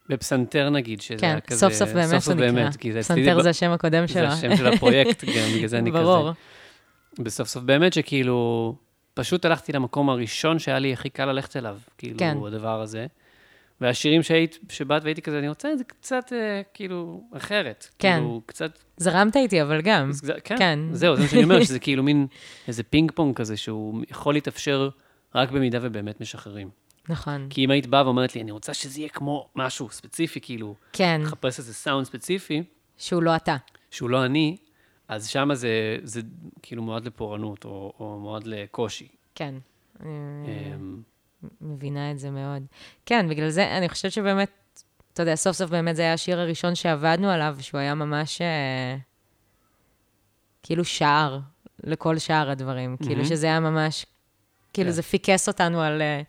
בפסנתר נגיד, שזה כן, כזה... סוף סוף באמת סוף סוף זה נקרא. באמת, זה אצלי פסנתר זה השם הקודם זה שלו. השם של הפרויקט, גם בגלל זה אני כזה. ברור. בסוף סוף באמת שכאילו, פשוט הלכתי למקום הראשון שהיה לי הכי קל ללכת אליו, כאילו, כן. הדבר הזה. והשירים שהיית, שבאת והייתי כזה, אני רוצה את זה קצת, אה, כאילו, אחרת. כן. כאילו, קצת, זרמת איתי, אבל גם. זה- כן, כן. זהו, זה מה שאני אומר, שזה כאילו מין איזה פינג פונג כזה, שהוא יכול להתאפשר רק במידה ובאמת משחררים. נכון. כי אם היית באה ואומרת לי, אני רוצה שזה יהיה כמו משהו ספציפי, כאילו, כן, לחפש איזה סאונד ספציפי, שהוא לא אתה. שהוא לא אני, אז שמה זה, זה כאילו מועד לפורענות, או, או מועד לקושי. כן. אמ, מבינה את זה מאוד. כן, בגלל זה אני חושבת שבאמת, אתה יודע, סוף סוף באמת זה היה השיר הראשון שעבדנו עליו, שהוא היה ממש אה, כאילו שער לכל שאר הדברים. כאילו שזה היה ממש, כאילו כן. זה פיקס אותנו על... אה,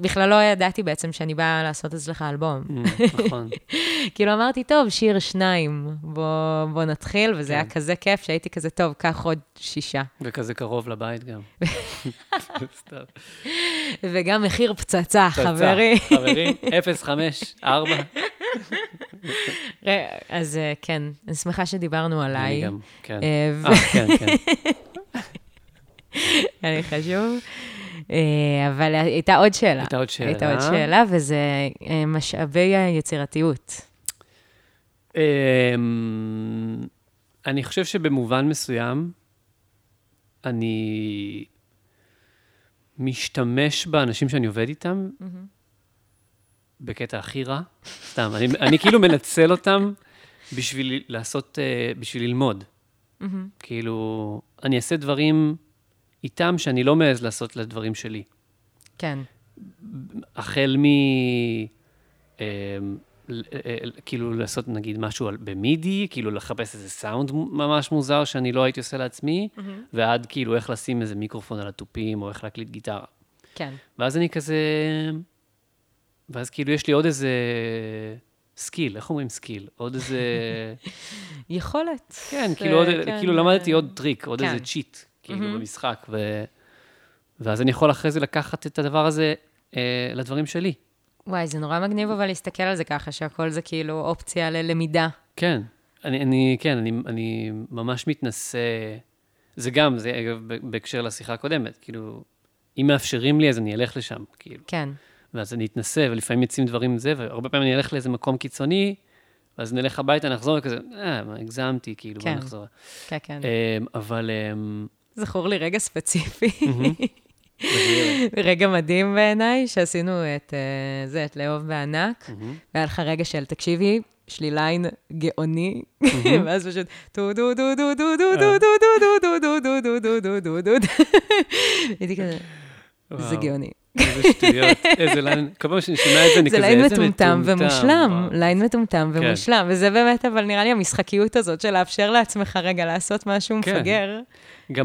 בכלל לא ידעתי בעצם שאני באה לעשות אצלך אלבום. אמ, נכון. כאילו אמרתי, טוב, שיר שניים, בוא, בוא נתחיל, וזה היה כן. כזה כיף שהייתי כזה, טוב, קח עוד שישה. וכזה קרוב לבית גם. וגם מחיר פצצה, פצצה. חברי. חברים, 0, 5, 4. ר- אז אה, כן, אני שמחה שדיברנו אני עליי. גם, כן. אה, אה, כן, כן. היה לי חשוב. אה, אבל הייתה עוד שאלה. הייתה עוד שאלה. הייתה עוד שאלה, וזה אה, משאבי היצירתיות. אמ, אני חושב שבמובן מסוים, אני משתמש באנשים שאני עובד איתם בקטע הכי רע. סתם, אני, אני כאילו מנצל אותם בשביל לעשות, אה, בשביל ללמוד. כאילו, אני אעשה דברים איתם שאני לא מעז לעשות לדברים שלי. כן, החל מ... אה, ל- אה, ל- כאילו לעשות נגיד משהו על- במידי, כאילו לחפש איזה סאונד ממש מוזר שאני לא הייתי עושה לעצמי, ועד כאילו איך לשים איזה מיקרופון על התופים, או איך להקליט גיטרה. כן. ואז אני כזה... ואז כאילו יש לי עוד איזה skill, איך אומרים skill? עוד איזה... יכולת. כן, כאילו, עוד, כן, כאילו למדתי אה, עוד טריק, עוד כן. איזה cheat, כאילו, במשחק, ו... ואז אני יכול אחרי זה לקחת את הדבר הזה אה, לדברים שלי. וואי, זה נורא מגניב אבל להסתכל על זה ככה, שהכל זה כאילו אופציה ללמידה. כן, אני, אני כן, אני, אני ממש מתנסה, זה גם, זה אגב בהקשר לשיחה הקודמת, כאילו, אם מאפשרים לי אז אני אלך לשם, כאילו, כן, ואז אני אתנסה, ולפעמים יוצאים דברים זה, והרבה פעמים אני אלך לאיזה מקום קיצוני, ואז נלך הביתה, נחזור וכזה, אה, הגזמתי, כאילו, בוא כן. נחזור. כן, כן. אמ, אבל, אמ, זכור לי רגע ספציפי. רגע מדהים בעיניי, שעשינו את אה, זה, את לאהוב בענק, והיה לך רגע של, תקשיבי, יש לי line גאוני, ואז פשוט טו דו דו דו דו דו דו דו דו דו דו דו דו דו דו דו דו הייתי כזה, זה וואו, גאוני. איזה שטויות, איזה line, כל פעם שאני שומע את זה, אני זה כזה, line איזה מטומטם ומושלם, וואו. line מטומטם כן. ומושלם, וזה באמת, אבל נראה לי המשחקיות הזאת של לאפשר לעצמך רגע לעשות משהו כן. מפגר,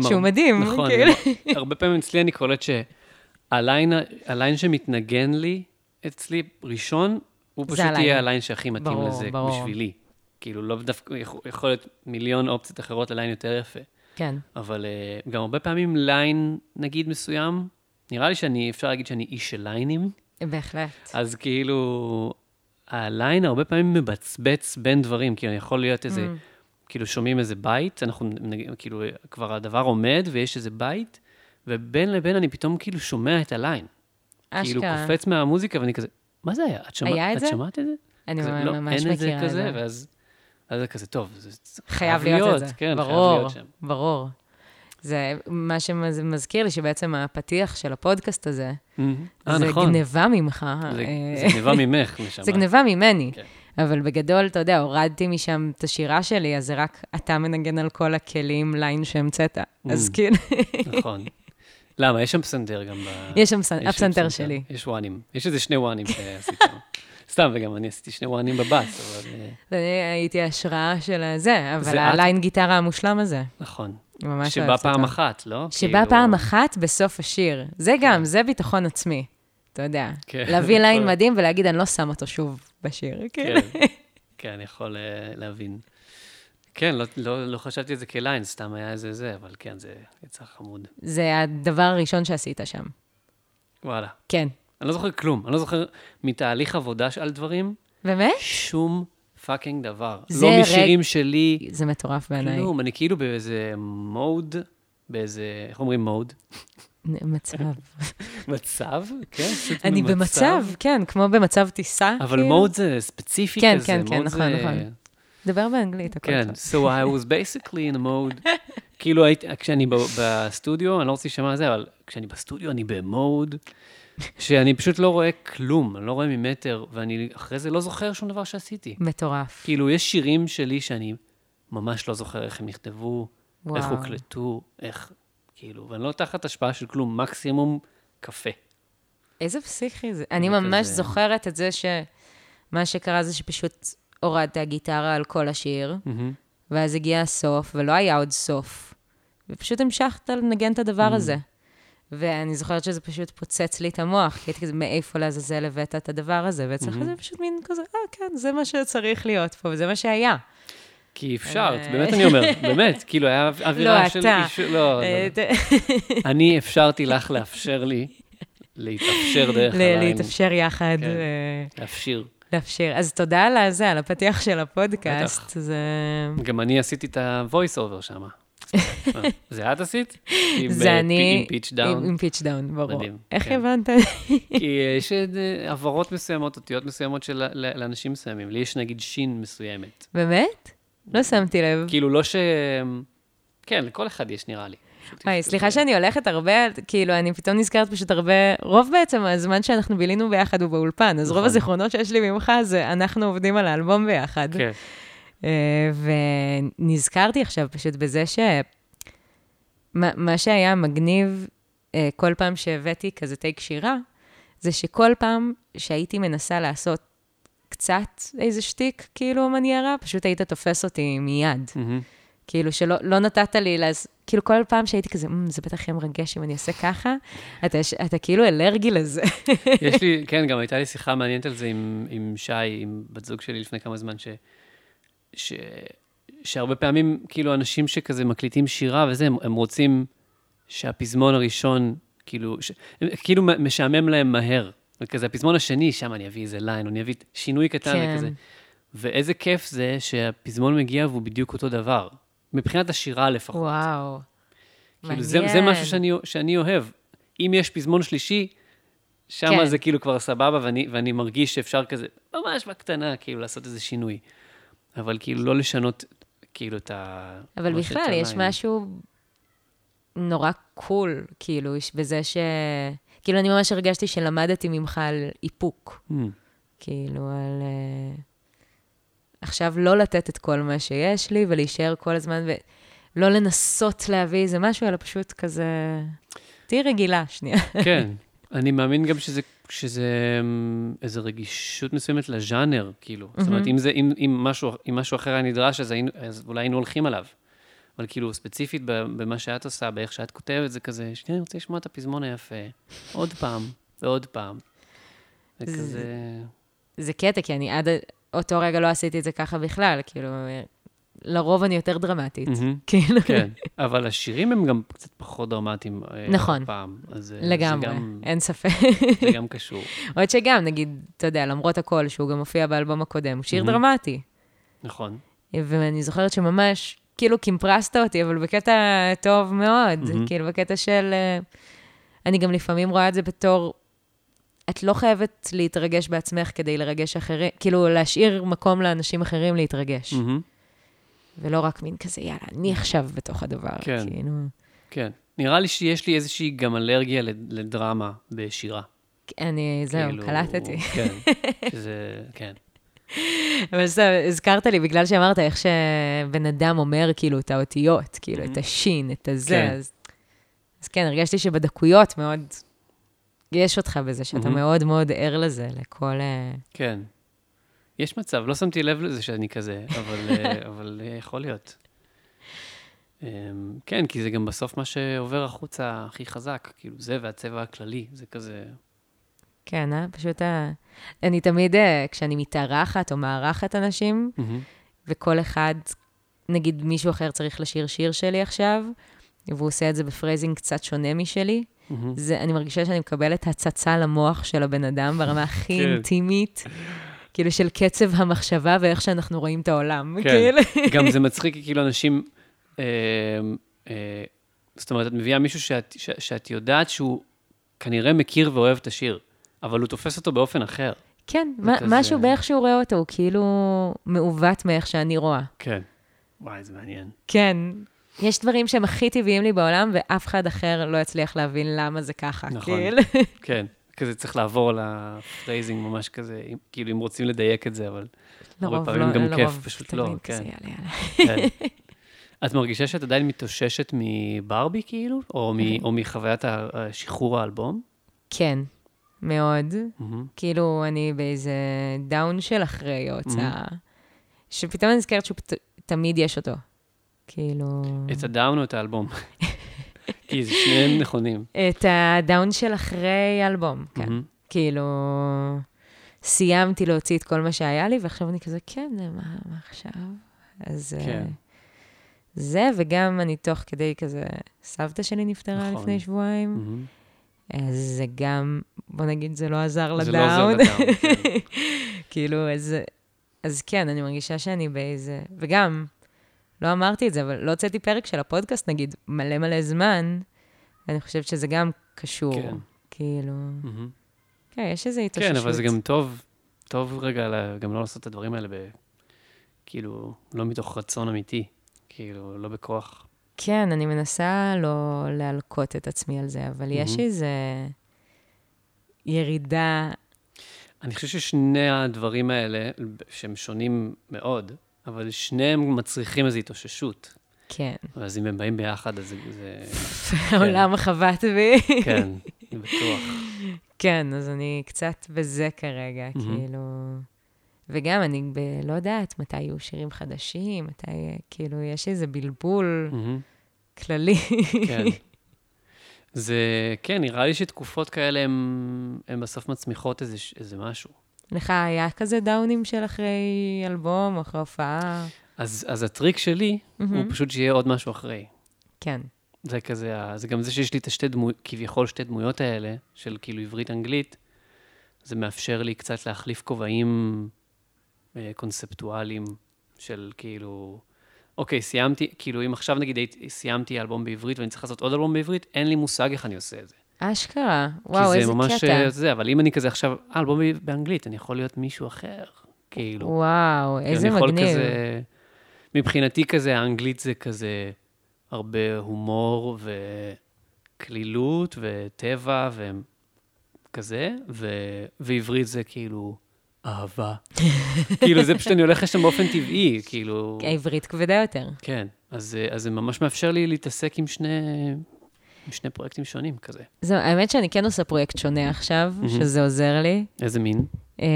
שהוא מדהים, נכון, כאילו. הרבה פעמים אצלי אני קולט שה line ה line שמתנגן לי, אצלי ראשון, הוא זה פשוט. יהיה ה line שהכי מתאים לזה. בשבילי. כאילו, לא דווקא, יכול- יכול להיות מיליון אופציות אחרות ל line יותר יפה. כן. אבל אה, גם הרבה פעמים line, נגיד, מסוים, נראה לי שאני, אפשר להגיד שאני איש של ליינים, בהחלט. אז כאילו, ה line הרבה פעמים מבצבץ בין דברים, כאילו, יכול להיות איזה, Mm. כאילו, שומעים איזה בית, אנחנו, כאילו, כבר הדבר עומד ויש איזה בית, ובין לבין אני פתאום כאילו שומע את הליין. כאילו, אשכרה. קופץ מהמוזיקה, ואני כזה, מה זה היה? את שמעת היה את את זה? שמעת את זה? אני כזה, ממש לא, אין את זה מכירה את כזה, זה. ואז אז זה כזה, טוב, זה חייב להיות את זה. כן, חייב ברור, להיות שם. ברור. זה מה שמזכיר לי שבעצם הפתיח של הפודקאסט הזה, מהמם. אה, זה נכון. גניבה ממך. זה- אה, זה גניבה ממך, נשמה. זה גניבה ממני. כן. אבל בגדול, אתה יודע, הורדתי משם את השירה שלי, אז זה רק אתה מנגן על כל הכלים, ליין שהמצאת. אז Mm. כאילו, נכון. למה? יש שם פסנתר גם ב... יש שם הפסנתר פסנתר. שלי. יש וואנים. יש איזה שני וואנים שעשית. סתם, וגם אני עשיתי שני וואנים בבאס, אבל... אה, ואני הייתי השראה של הזה, אבל? הליין גיטרה המושלם הזה. נכון. ממש שבא אוהבת פעם אותו. אחת, לא? שבא כאילו- פעם אחת בסוף השיר. זה גם, זה ביטחון עצמי. אתה יודע. כן. להביא ליין מדהים ולהגיד, אני לא שם אותו שוב בשיר. כן, כן, אני יכול אה, להבין. כן, לא- לא לא חשבתי על זה כ line, סתם היה איזה זה, אבל כן, זה יצא חמוד. זה הדבר הראשון שעשית שם. וואלה. כן. אני לא זוכר כלום. אני לא זוכר מתהליך עבודה על דברים, באמת? שום fucking דבר. זה לא משירים שלי, זה מטורף בעיניי. כלום. אני כאילו באיזה mode, באיזה, איך אומרים mode? מצב. מצב? כן, פשוט אני במצב, כן, כמו במצב טיסה. אבל כאילו. מוד זה ספציפי כן, כזה. כן, כן, mode נכון, זה- נכון. דבר באנגלית, הכל כן, so I was basically in a mode, כאילו הייתי, כשאני בסטודיו, אני לא רוצה להישמע על זה, אבל כשאני בסטודיו אני במוד, שאני פשוט לא רואה כלום, אני לא רואה ממטר, ואני אחרי זה לא זוכר שום דבר שעשיתי. מטורף. כאילו, יש שירים שלי שאני ממש לא זוכר איך הם נכתבו, איך וואו. הוקלטו, איך, כאילו, ואני לא תחת השפעה של כלום, מקסימום קפה. איזה פסיכי זה. אני ממש כזה- זוכרת את זה שמה שקרה זה שפשוט הורדת גיטרה על כל השיר, מהמם. ואז הגיע הסוף, ולא היה עוד סוף. ופשוט המשכת לנגן את הדבר Mm. הזה. ואני זוכרת שזה פשוט פוצץ לי את המוח, כי הייתי כזה, מאיפה לעזאזל הבאת את הדבר הזה? ואצלך Mm-hmm. זה פשוט מין כזה, אה, כן, זה מה שצריך להיות פה, וזה מה שהיה. כי אפשרת, אה. באמת אני אומר, באמת, כאילו, היה אווירה לא, של... אתה. איש- לא, לא. אה, אני אפשרתי לך לאפשר לי להתאפשר דרך ה line. להתאפשר יחד, כן. אה, להפשיר. לאפשר. אז תודה על הזה, על הפתיח של הפודקאסט. בטח. זה... גם אני עשיתי את ה-voice over שם. זה את עשית? זה אה, אני... עם pitch down? עם pitch down, ברור. מדהים, איך כן. הבנת? כי יש אה, הברות מסוימות, אותיות מסוימות של לאנשים מסוימים. לי יש נגיד שין מסוימת. באמת? לא שמתי לב. כאילו, לא ש... כן, לכל אחד יש, נראה לי. וואי, יש סליחה שאני הולכת הרבה, כאילו, אני פתאום נזכרת פשוט הרבה, רוב בעצם הזמן שאנחנו בילינו ביחד הוא באולפן, אז רוב נכון. הזיכרונות שיש לי ממך זה אנחנו עובדים על האלבום ביחד. כן. אה, ונזכרתי עכשיו פשוט בזה ש... מה מה שהיה מגניב אה, כל פעם שהבאתי כזה טייק שירה, זה שכל פעם שהייתי מנסה לעשות קצת איזה שטיק, כאילו מניירה, פשוט היית תופס אותי מיד. מהמם. כאילו, שלא לא נתת לי, לאז, כאילו, כל פעם שהייתי כזה, "מ, זה בטח יהיה מרגש אם אני אעשה ככה, אתה, אתה כאילו אלרגי לזה. יש לי, כן, גם הייתה לי שיחה מעניינת על זה עם, עם שי, עם בת זוג שלי לפני כמה זמן, ש, ש, שהרבה פעמים, כאילו, אנשים שכזה מקליטים שירה וזה, הם, הם רוצים שהפזמון הראשון, כאילו, ש, הם, כאילו משעמם להם מהר. וכזה, הפזמון השני, שם אני אביא איזה ליין, או אני אביא שינוי קטן כן. וכזה. ואיזה כיף זה שהפזמון מגיע והוא בדיוק אותו דבר. מבחינת השירה לפחות. וואו. כאילו, זה, זה מעניין. משהו שאני, שאני אוהב. אם יש פזמון שלישי, שם. כן. זה כאילו כבר סבבה, ואני, ואני מרגיש שאפשר כזה, ממש בקטנה, כאילו, לעשות איזה שינוי. אבל כאילו, לא לשנות, כאילו, את ה... אבל בכלל, יש. משהו נורא קול, כאילו, בזה ש... כאילו, אני ממש הרגשתי שלמדתי ממך על איפוק. Mm, כאילו, על... אה, עכשיו לא לתת את כל מה שיש לי ולהישאר כל הזמן ולא לנסות להביא איזה משהו, אלא פשוט כזה... תהיי רגילה, שנייה. כן. אני מאמין גם שזה, שזה אמ, איזו רגישות מסוימת לז'אנר, כאילו. זאת אומרת, אם, זה, אם, אם, משהו, אם משהו אחר היה נדרש, אז, היינו, אז אולי היינו הולכים עליו. אבל כאילו, ספציפית במה שאת עושה, באיך שאת כותבת, זה כזה, שנייה, אני רוצה לשמוע את הפזמון היפה. עוד פעם, ועוד פעם. זה זה- כזה... זה קטע, כי אני עד אותו רגע לא עשיתי את זה ככה בכלל, כאילו, לרוב אני יותר דרמטית. כאילו, כן, אבל השירים הם גם קצת פחות דרמטיים. אה, נכון. הפעם, אז אה, לגמרי, גם- אין ספק. זה גם קשור. עוד שגם, נגיד, אתה יודע, למרות הכל, שהוא גם מופיע באלבום הקודם, הוא שיר. דרמטי. נכון. ואני זוכרת שממש, כאילו, קימפרסת אותי, אבל בקטע טוב מאוד. כאילו, בקטע של... אה, אני גם לפעמים רואה את זה בתור... את לא חייבת להתרגש בעצמך כדי לרגש אחרים, כאילו, להשאיר מקום לאנשים אחרים להתרגש. מהמם. ולא רק מין כזה, יאללה, אני עכשיו בתוך הדבר. כן. כאילו, כן. נראה לי שיש לי איזושהי גם אלרגיה לד- לדרמה בשירה. אני, זהו, כאילו, קלטתי. כן, שזה, כן. אבל סתם, הזכרת לי, בגלל שאמרת איך שבן אדם אומר, כאילו, את האותיות, כאילו, את השין, את הזה, כן. אז, אז כן, הרגשתי שבדקויות מאוד, יש אותך בזה, שאתה מהמם. מאוד מאוד ער לזה, לכל... אה, כן. יש מצב, לא שמתי לב לזה שאני כזה, אבל, אה, אבל אה, יכול להיות. אמ, כן, כי זה גם בסוף מה שעובר החוצה הכי חזק, כאילו זה והצבע הכללי, זה כזה... כן, אה? פשוט ה... אני תמיד, אה, כשאני מתארחת או מארחת אנשים, מהמם. וכל אחד, נגיד מישהו אחר צריך לשיר שיר שלי עכשיו, והוא עושה את זה ב phrasing קצת שונה משלי, מהמם. זה, אני מרגישה שאני מקבלת הצצה למוח של הבן אדם ברמה הכי כן. אינטימית, כאילו של קצב המחשבה ואיך שאנחנו רואים את העולם. כן. כאילו. גם זה מצחיק, כאילו אנשים... אה, אה, זאת אומרת, את מביאה מישהו שאת, ש, שאת יודעת שהוא כנראה מכיר ואוהב את השיר, אבל הוא תופס אותו באופן אחר. כן, זה מה- כזה- משהו באיך שהוא רואה אותו, הוא כאילו מעוות מאיך שאני רואה. כן. וואי, זה מעניין. כן, יש דברים שהם הכי טבעיים לי בעולם, ואף אחד אחר לא יצליח להבין למה זה ככה. נכון. כאילו. כן, כזה צריך לעבור על ה phrasing ממש כזה, כאילו אם רוצים לדייק את זה, אבל... לרוב פעמים לא, גם לרוב כיף, פשוט לא, כן. כן. את מרגישה שאת עדיין מתאוששת מברבי, כאילו? או, מ, או מחוויית ה- שחרור האלבום? כן, מאוד. כאילו, אני באיזה down של אחרי ההוצאה, שפתאום אני נזכרת שתמיד יש אותו. כאילו... את ה down או את האלבום? כי זה שניהם נכונים. את ה down של אחרי אלבום, כן. מהמם. כאילו, סיימתי להוציא את כל מה שהיה לי, ועכשיו אני כזה, כן, מה, מה עכשיו? אז אה, כן. זה, וגם אני תוך כדי כזה, סבתא שלי נפטרה נכון. לפני שבועיים, מהמם. אז זה גם, בוא נגיד, זה לא עזר זה לא לדאון. לדאון, כן. כאילו, אז, אז כן, אני מרגישה שאני באיזה... וגם, לא אמרתי את זה, אבל לא הוצאתי פרק של הפודקאסט, נגיד, מלא מלא זמן, ואני חושבת שזה גם קשור. כן. כאילו, מהמם. כן, יש איזו התאוששות. כן, אבל זה גם טוב, טוב רגע ל- גם לא לעשות את הדברים האלה ב... כאילו, לא מתוך רצון אמיתי, כאילו, לא בכוח. כן, אני מנסה לא להלקות את עצמי על זה, אבל יש מהמם. איזו ירידה... אני חושב ששני הדברים האלה, שהם שונים מאוד, אבל שניהם מצריכים איזו התאוששות. כן, אז אם הם באים ביחד, אז זה... זה העולם חבט בי. כן, בטוח. כן, אז אני קצת בזה כרגע. כאילו... וגם אני ב... לא יודעת מתי יהיו שירים חדשים, מתי... כאילו, יש איזה בלבול. כללי. כן. זה, כן, נראה לי שתקופות כאלה הן בסוף מצמיחות איזה, איזה משהו. לך היה כזה דאונים של אחרי אלבום, אחרי הופעה? אז, אז הטריק שלי הוא מהמם. פשוט שיהיה עוד משהו אחרי. כן. זה כזה, זה גם זה שיש לי את השתי דמויות, כביכול שתי דמויות האלה, של כאילו עברית-אנגלית, זה מאפשר לי קצת להחליף כובעים אה, קונספטואליים של כאילו, אוקיי, סיימתי, כאילו אם עכשיו נגיד סיימתי אלבום בעברית ואני צריך לעשות עוד אלבום בעברית, אין לי מושג איך אני עושה את זה. אשכרה, וואו, כי איזה זה ממש קטע. אה, זה, אבל אם אני כזה עכשיו, אה, אלבום באנגלית, אני יכול להיות מישהו אחר, כאילו. וואו, איזה אני יכול מגניב. כזה, מבחינתי כזה, האנגלית זה כזה הרבה הומור וקלילות וטבע וכזה, ו... ועברית זה כאילו אהבה. כאילו, זה פשוט, אני הולך לשם באופן טבעי, כאילו... העברית כבדה יותר. כן, אז, אה, אז זה ממש מאפשר לי להתעסק עם שני, עם שני פרויקטים שונים כזה. זהו, האמת שאני כן עושה פרויקט שונה עכשיו, מהמם. שזה עוזר לי. איזה מין? אה,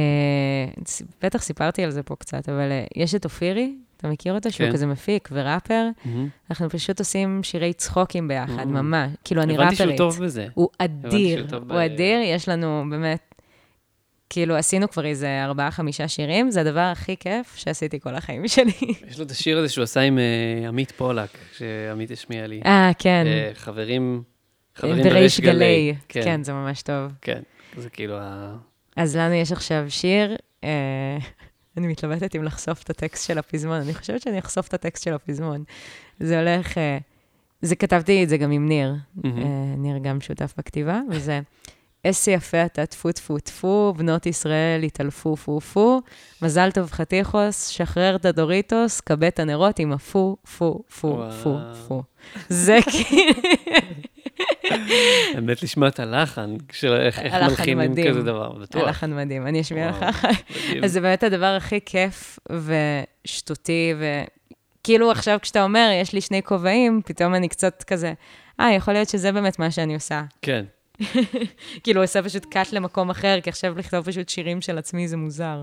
בטח סיפרתי על זה פה קצת, אבל אה, יש את אופירי, אתה מכיר אותו? שהוא כן. כזה מפיק וראפר. מהמם. אנחנו פשוט עושים שירי צחוקים ביחד, Mm. ממש. כאילו, אני הבנתי ראפרית. שהוא טוב בזה. הוא הבנתי אדיר, שהוא הוא ב- אדיר, יש לנו באמת כאילו, עשינו כבר איזה ארבעה-חמישה שירים, זה הדבר הכי כיף שעשיתי כל החיים שלי. יש לו את השיר הזה שהוא עשה עם אה, עמית פולק, שעמית השמיע לי. אה, כן. אה, חברים, חברים בריש גלי. גלי. כן, זה ממש טוב. כן, זה כאילו ה... אז לנו יש עכשיו שיר, אה, אני מתלבטת אם לחשוף את הטקסט של הפזמון, אני חושבת שאני אחשוף את הטקסט של הפזמון. זה הולך, אה, זה כתבתי את זה גם עם ניר, מהמם. אה, ניר גם שותף בכתיבה, וזה, איזה יפה אתה, טפו טפו טפו, בנות ישראל התעלפו פו פו, מזל טוב חתיכוס, שחרר את הדוריטוס, כבה את הנרות עם הפו פו פו פו. פו. זה כאילו... האמת לשמוע את הלחן, איך מלחינים. כזה דבר, בטוח. הלחן מדהים, אני אשמיע לך אחר. אז זה באמת הדבר הכי כיף ושטותי, וכאילו עכשיו כשאתה אומר, יש לי שני כובעים, פתאום אני קצת כזה, אה, יכול להיות שזה באמת מה שאני עושה. כן, כאילו, עושה פשוט קאט למקום אחר, כי עכשיו לכתוב פשוט שירים של עצמי זה מוזר.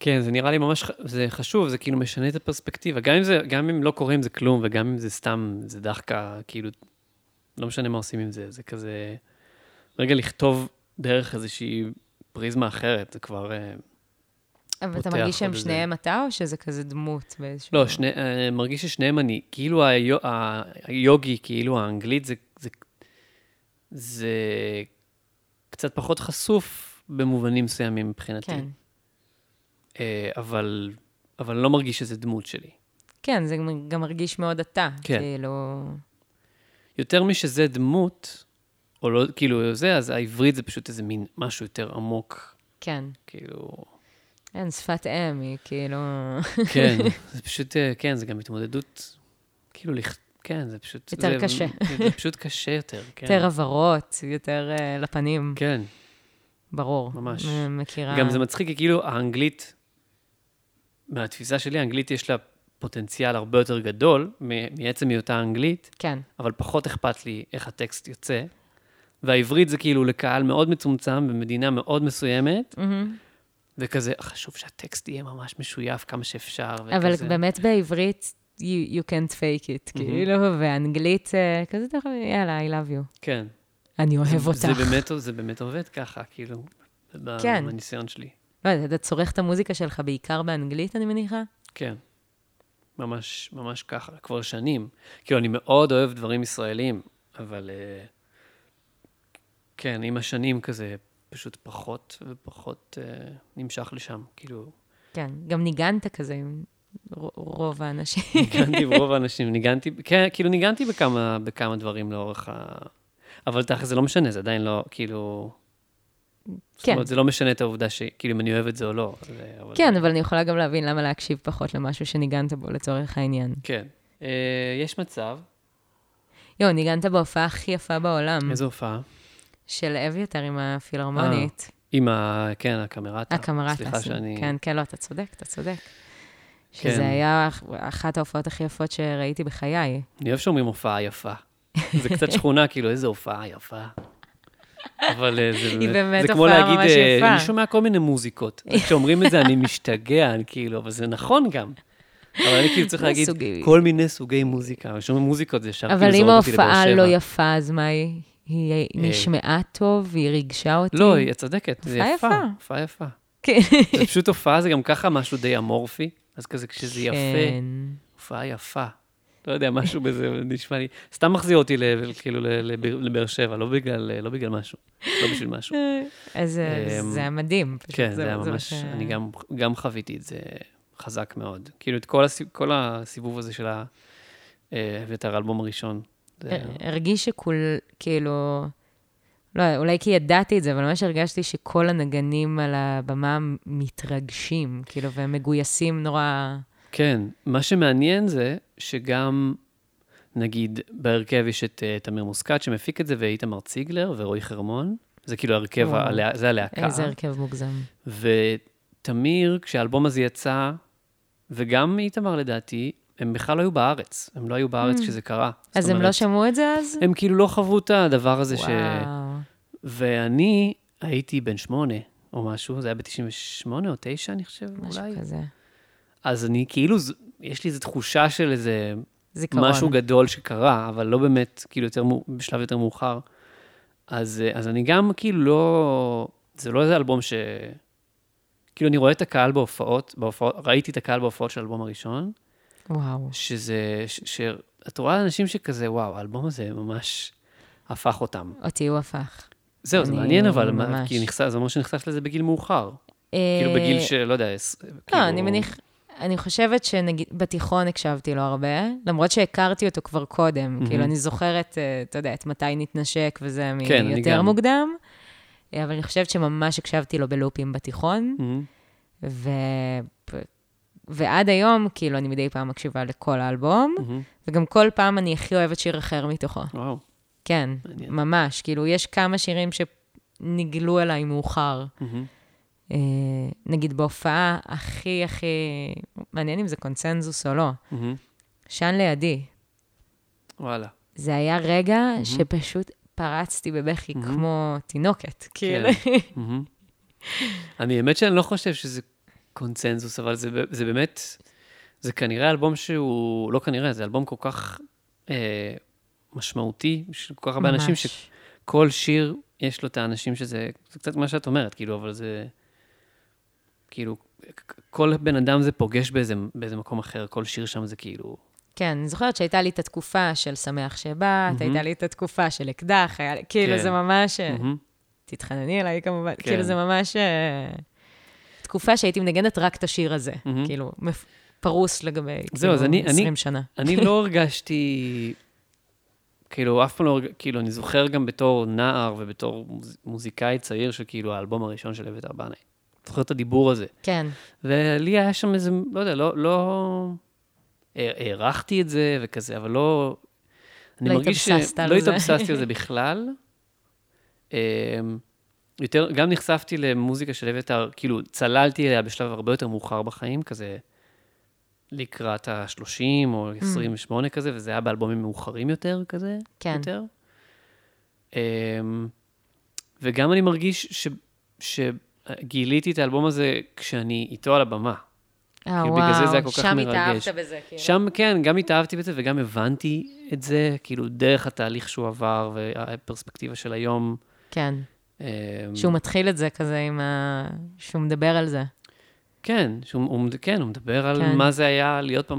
כן, זה נראה לי ממש, זה חשוב, זה כאילו משנה את הפרספקטיבה. גם אם, זה, גם אם לא קורה עם זה כלום, וגם אם זה סתם, זה דחקה, כאילו, לא משנה מה עושים עם זה, זה כזה, רגע לכתוב דרך איזושהי פריזמה אחרת, זה כבר... אה, אבל אתה מרגיש שהם שניהם אתה, או שזה כזה דמות באיזשהו... לא, שני, אה, מרגיש ששניהם אני, כאילו היוגי, כאילו האנגלית, זה, זה, קצת פחות חשוף במובנים מסוימים מבחינתי. כן. אה, אבל, אבל לא מרגיש שזה דמות שלי. כן, זה גם- גם מרגיש מאוד אתה. כן. כאילו... יותר משזה דמות, או לא, כאילו זה, אז העברית זה פשוט איזה מין משהו יותר עמוק, כן. כאילו, אין, שפת אם היא כאילו... כן, זה פשוט, אה, כן, זה גם התמודדות, כאילו, לכ- כן, זה פשוט... יותר זה, קשה. זה, פשוט קשה יותר, כן. יותר הבהרות, יותר אה, לפנים, כן, ברור. ממש. מ- מכירה. גם זה מצחיק, כי כאילו האנגלית, מהתפיסה שלי, האנגלית יש לה פוטנציאל הרבה יותר גדול מעצם היותה אנגלית, כן, אבל פחות אכפת לי איך הטקסט יוצא. והעברית זה כאילו לקהל מאוד מצומצם במדינה מאוד מסוימת, מהמם. וכזה, חשוב שהטקסט יהיה ממש משויף כמה שאפשר. אבל וכזה. באמת בעברית, you, you can't fake it, כאילו, ואנגלית, אה, כזה, אתה יאללה, I love you. כן. אני אוהב זה, אותך. זה באמת, זה באמת עובד ככה, כאילו, כן. בניסיון שלי. לא יודעת, אתה צורך את המוזיקה שלך בעיקר באנגלית, אני מניחה? כן. ממש, ממש ככה, כבר שנים. כאילו, אני מאוד אוהב דברים ישראלים, אבל אה, כן, עם השנים כזה, פשוט פחות ופחות אה, נמשך לשם. כאילו, כן, גם ניגנת כזה עם רוב האנשים. ניגנתי ברוב האנשים, ניגנתי, כן, כאילו ניגנתי בכמה, בכמה דברים לאורך ה... אבל תכל'ס זה לא משנה, זה עדיין לא, כאילו... זאת כן. אומרת, זה לא משנה את העובדה שכאילו אם אני אוהב את זה או לא. זה, אבל... כן, אבל אני יכולה גם להבין למה להקשיב פחות למשהו שניגנת בו לצורך העניין. כן. אה, יש מצב, יואו, ניגנת בהופעה הכי יפה בעולם, איזו הופעה? של אביתר עם הפילהרמונית. עם ה... כן, הקמרטה. הקמרטה. אה, סליחה. שאני... כן, כן, לא, אתה צודק, אתה צודק. כן. שזה היה אח- אחת ההופעות הכי יפות שראיתי בחיי. אני אוהב שאומרים הופעה יפה. זה קצת שכונה, כאילו, איזו הופעה יפה. אבל אה, זה באמת זה כמו הופעה להגיד, אה, יפה. אני שומע כל מיני מוזיקות. כשאומרים את זה, אני משתגע, אני כאילו, אבל זה נכון גם. אבל אני כאילו צריך להגיד, סוגי- כל מיני סוגי מוזיקה. כשאומרים מוזיקות, זה ישר כאילו אבל אם זורק אותי לבאר ההופעה שבע. לא יפה, אז מה היא? היא נשמעה טוב, היא ריגשה אותי? לא, היא צודקת, זה הופעה יפה. יפה. הופעה יפה. כן. זה פשוט הופעה, זה גם ככה משהו די אמורפי, אז כזה כשזה יפה, כן. הופעה יפה. לא יודע, משהו בזה נשמע לי, סתם מחזיר אותי ל- כאילו לבאר לבאר שבע, לא בגלל, לא בגלל משהו, לא בשביל משהו. אז אה, אמ, זה היה מדהים. כן, זה היה ממש, אני גם, גם חוויתי את זה חזק מאוד. כאילו, את כל, הסיב, כל הסיבוב הזה של ה... אה, ואת האלבום הראשון. זה הרגיש שכול, כאילו, לא, אולי כי ידעתי את זה, אבל ממש הרגשתי שכל הנגנים על הבמה מתרגשים, כאילו, והם מגויסים נורא... כן, מה שמעניין זה שגם, נגיד, בהרכב יש את אה, תמיר מוסקת שמפיק את זה, ואיתמר ציגלר ורועי חרמון. זה כאילו הרכב, וואו. הלהה- זה הלהקה. איזה הרכב מוגזם. ותמיר, כשהאלבום הזה יצא, וגם איתמר לדעתי, הם בכלל לא היו בארץ. הם לא היו בארץ כשזה קרה. Mm. אז הם לא אומרת, שמעו את זה אז? הם כאילו לא חוו את הדבר הזה ש... ואני הייתי בן שמונה או משהו, זה היה ב-98 או 9, אני חושב, משהו אולי. כזה. אז אני כאילו, יש לי איזו תחושה של איזה זיכרון. משהו גדול שקרה, אבל לא באמת, כאילו, יותר, בשלב יותר מאוחר. אז, אה, אז אני גם כאילו לא, זה לא איזה אלבום ש... כאילו, אני רואה את הקהל בהופעות, בהופעות, ראיתי את הקהל בהופעות של האלבום הראשון, וואו. שזה, ש, ש, את רואה אנשים שכזה, וואו, האלבום הזה ממש הפך אותם. אותי הוא הפך. זהו, זה מעניין, אבל, ממש. כי נחשף, זה אומר שנחשף לזה בגיל מאוחר. אה, כאילו, בגיל של, לא יודע, לא, כאילו- אני מניח... אני חושבת שנגיד, בתיכון הקשבתי לו הרבה, למרות שהכרתי אותו כבר קודם. מהמם. כאילו, אני זוכרת, אה, אתה יודע, את מתי נתנשק וזה כן, מיותר. מוקדם, אה, אבל אני חושבת שממש הקשבתי לו בלופים בתיכון, מהמם. ו... ועד היום, כאילו, אני מדי פעם מקשיבה לכל האלבום, מהמם. וגם כל פעם אני הכי אוהבת שיר אחר מתוכו. וואו. כן, מעניין. ממש. כאילו, יש כמה שירים שנגלו אליי מאוחר. אה, נגיד בהופעה הכי הכי, מעניין אם זה קונצנזוס או לא, מהמם. שן לידי. וואלה. זה היה רגע שפשוט פרצתי בבכי כמו תינוקת, כאילו. מהמם. אני, האמת שאני לא חושב שזה קונצנזוס, אבל זה, זה באמת, זה כנראה אלבום שהוא, לא כנראה, זה אלבום כל כך אה, משמעותי, של כל כך הרבה אנשים. שכל שיר יש לו את האנשים שזה, זה קצת מה שאת אומרת, כאילו, אבל זה, כאילו, כל בן אדם זה פוגש באיזה, באיזה מקום אחר, כל שיר שם זה כאילו, כן, אני זוכרת שהייתה לי את התקופה של שמח שבאת, הייתה לי את התקופה של אקדח, היה כאילו כן. זה ממש, מהמם. תתחנני אליי כמובן, כן. כאילו זה ממש אה, תקופה שהייתי מנגנת רק את השיר הזה, מהמם. כאילו, פרוס לגבי, זהו, כאילו, אני- אני- 20 שנה. אני לא הרגשתי, כאילו, אף פעם לא, כאילו, אני זוכר גם בתור נער ובתור מוז, מוזיקאי צעיר, שכאילו, האלבום הראשון של אביתר בנאי. זוכר את הדיבור הזה. כן, ולי היה שם איזה, לא יודע, לא, לא... הע- הערכתי את זה וכזה, אבל לא... אני לא מרגיש התאבססת על לא זה. התאבססתי על זה בכלל. אמ, יותר, גם נחשפתי למוזיקה של אביתר, כאילו, צללתי אליה בשלב הרבה יותר מאוחר בחיים, כזה לקראת ה-30 או 28 כזה, וזה היה באלבומים מאוחרים יותר כזה, כן. יותר. אמ, וגם אני מרגיש ש, שגיליתי את האלבום הזה כשאני איתו על הבמה. אה, כאילו, בגלל זה זה היה וואו, כל כך שם מרגש. התאהבת בזה, כאילו. שם, כן, גם התאהבתי בזה וגם הבנתי את זה, כאילו, דרך התהליך שהוא עבר והפרספקטיבה של היום. כן, אמ, שהוא מתחיל את זה כזה עם ה... שהוא מדבר על זה. כן, שהוא, הוא, כן, הוא מדבר על כן. מה זה היה להיות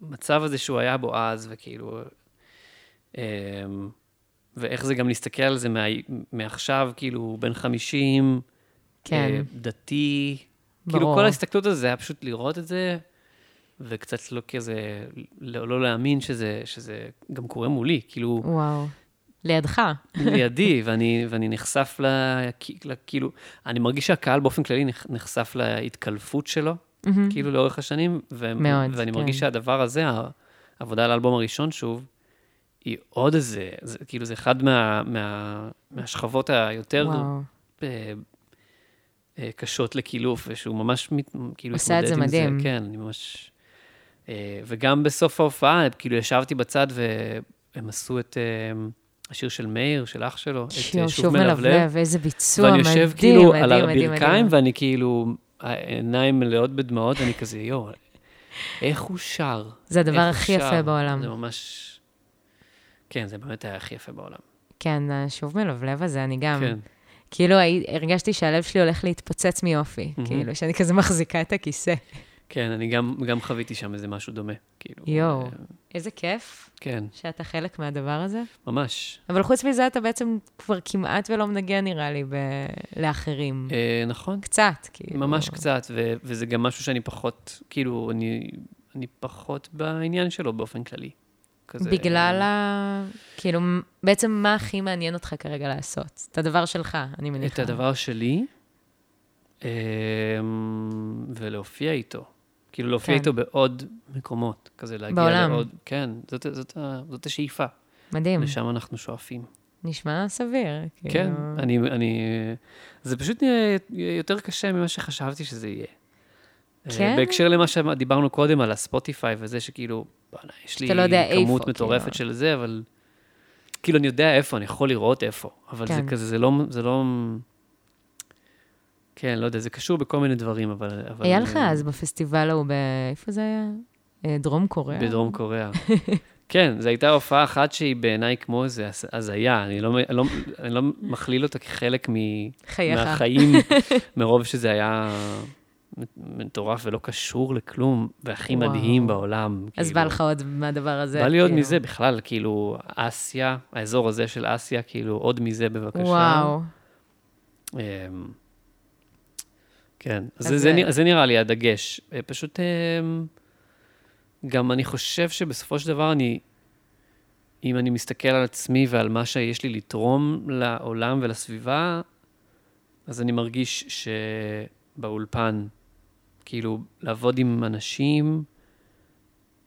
במצב הזה שהוא היה בו אז, וכאילו... אמ, ואיך זה גם להסתכל על זה מה, מעכשיו, כאילו, בן 50, כן. אה, דתי. כאילו, ברור. כל ההסתכלות על זה היה פשוט לראות את זה, וקצת לא כזה, לא, לא להאמין שזה, שזה גם קורה מולי, כאילו, וואו. לידך. לידי, ואני, ואני נחשף ל... כאילו, אני מרגיש שהקהל באופן כללי נח- נחשף להתקלפות שלו, מהמם. כאילו, לאורך השנים, ו- מאוד, ואני כן. מרגיש שהדבר הזה, העבודה על האלבום הראשון שוב, היא עוד איזה, זה, כאילו, זה אחד מה, מה, מהשכבות היותר וואו. אה, אה, קשות לקילוף, ושהוא ממש מת, כאילו עושה את זה עם מדהים. זה. כן, אני ממש... אה, וגם בסוף ההופעה, כאילו ישבתי בצד והם עשו את השיר של מאיר, של אח שלו, את אה, שוב, שוב מלבלב, איזה ביצוע ואני מדהים, יושב כאילו מדהים, על מדהים, הברכיים, מדהים. ואני כאילו, העיניים מלאות בדמעות, ואני כזה, יואו, איך הוא שר? זה הדבר הכי יפה שר?" בעולם. זה ממש... כן, זה באמת היה הכי יפה בעולם. כן, השוב מלבלב הזה, אני גם, כן. כאילו הרגשתי שהלב שלי הולך להתפוצץ מיופי, מהמם. כאילו, שאני כזה מחזיקה את הכיסא. כן, אני גם, גם חוויתי שם איזה משהו דומה. כאילו, יואו. אה, איזה כיף כן, שאתה חלק מהדבר הזה. ממש. אבל חוץ מזה, אתה בעצם כבר כמעט ולא מנגן, נראה לי, ב... לאחרים. אה, נכון, קצת, כאילו. ממש קצת, ו- וזה גם משהו שאני פחות, כאילו, אני, אני פחות בעניין שלו באופן כללי. כזה, בגלל ה... כאילו, בעצם מה הכי מעניין אותך כרגע לעשות? את הדבר שלך, אני מניחה. את הדבר שלי, אה, ולהופיע איתו. כאילו, להופיע כן. איתו בעוד מקומות, כזה להגיע בעולם. לעוד... כן, זאת, זאת, ה- זאת השאיפה. מדהים, לשם אנחנו שואפים. נשמע סביר. כן, כאילו. אני, אני... זה פשוט נהיה יותר קשה ממה שחשבתי שזה יהיה. אה, כן? בהקשר למה שדיברנו קודם על הספוטיפיי וזה שכאילו, בוא'נה, יש לי לא כמות איפה, מטורפת כאילו. של זה, אבל... כאילו, אני יודע איפה, אני יכול לראות איפה, אבל זה כן. כזה, זה לא... זה לא... כן, לא יודע, זה קשור בכל מיני דברים, אבל... אבל היה לך אז בפסטיבל ההוא. איפה זה היה? אה, דרום קוריאה. בדרום קוריאה. כן, זו הייתה הופעה אחת שהיא בעיניי כמו איזה הז- הזיה, אני לא, לא, אני לא מכליל אותה כחלק מ, חייך. מהחיים, מרוב שזה היה מטורף ולא קשור לכלום, והכי וואו. מדהים בעולם. אז כאילו. בא לך עוד מהדבר הזה. בא לי עוד כאילו. מזה בכלל, כאילו, אסיה, האזור הזה של אסיה, כאילו, עוד מזה בבקשה. וואו. כן, אז זה, זה, זה- נרא- זה נראה לי הדגש. אה, פשוט, אמ, גם אני חושב שבסופו של דבר אני, אם אני מסתכל על עצמי ועל מה שיש לי לתרום לעולם ולסביבה, אז אני מרגיש שבאולפן, כאילו, לעבוד עם אנשים,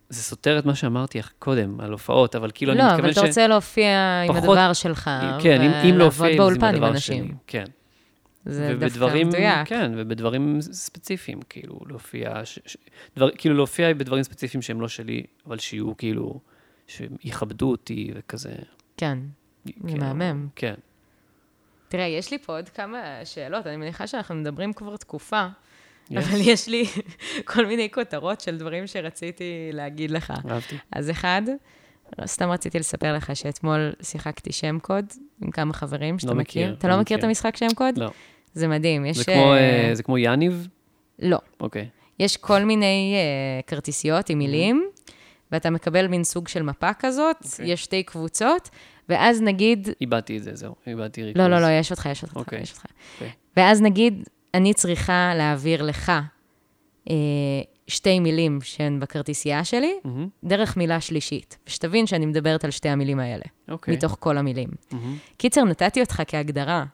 זה סותר את מה שאמרתי קודם, על הופעות, אבל כאילו, אני לא, מתכוון אבל אתה רוצה להופיע עם פחות- הדבר שלך, כן, אם, אם להופיע עם זה עם הדבר אנשים. שלי, כן. זה דווקא ובדברים, מדויק. כן, ובדברים ספציפיים, כאילו, להופיע, ש, ש, דבר, כאילו, להופיע בדברים ספציפיים שהם לא שלי, אבל שיהיו, כאילו, שיכבדו אותי וכזה. כן. זה כאילו, מהמם. כן. תראה, יש לי פה עוד כמה שאלות, אני מניחה שאנחנו מדברים כבר תקופה, Yes. אבל יש לי כל מיני כותרות של דברים שרציתי להגיד לך. אהבתי. אז אחד, סתם רציתי לספר לך שאתמול שיחקתי שם קוד עם כמה חברים שאתה לא מכיר. מכיר, אתה לא לא מכיר את. המשחק שם קוד? לא. זה מדהים. יש... זה כמו, אה, אה, זה כמו יניב? לא. אוקיי. יש כל מיני uh, כרטיסיות עם מילים, ואתה מקבל מין סוג של מפה כזאת, אוקיי. יש שתי קבוצות, ואז נגיד, איבדתי את זה, זהו. איבדתי ריכוז. לא, לא, לא, יש אותך, יש אותך, אוקיי. יש אותך. אוקיי. ואז נגיד, אני צריכה להעביר לך uh, שתי מילים שהן בכרטיסייה שלי, מהמם, דרך מילה שלישית, ושתבין שאני מדברת על שתי המילים האלה, אוקיי. מתוך כל המילים. מהמם, קיצר, נתתי אותך כהגדרה.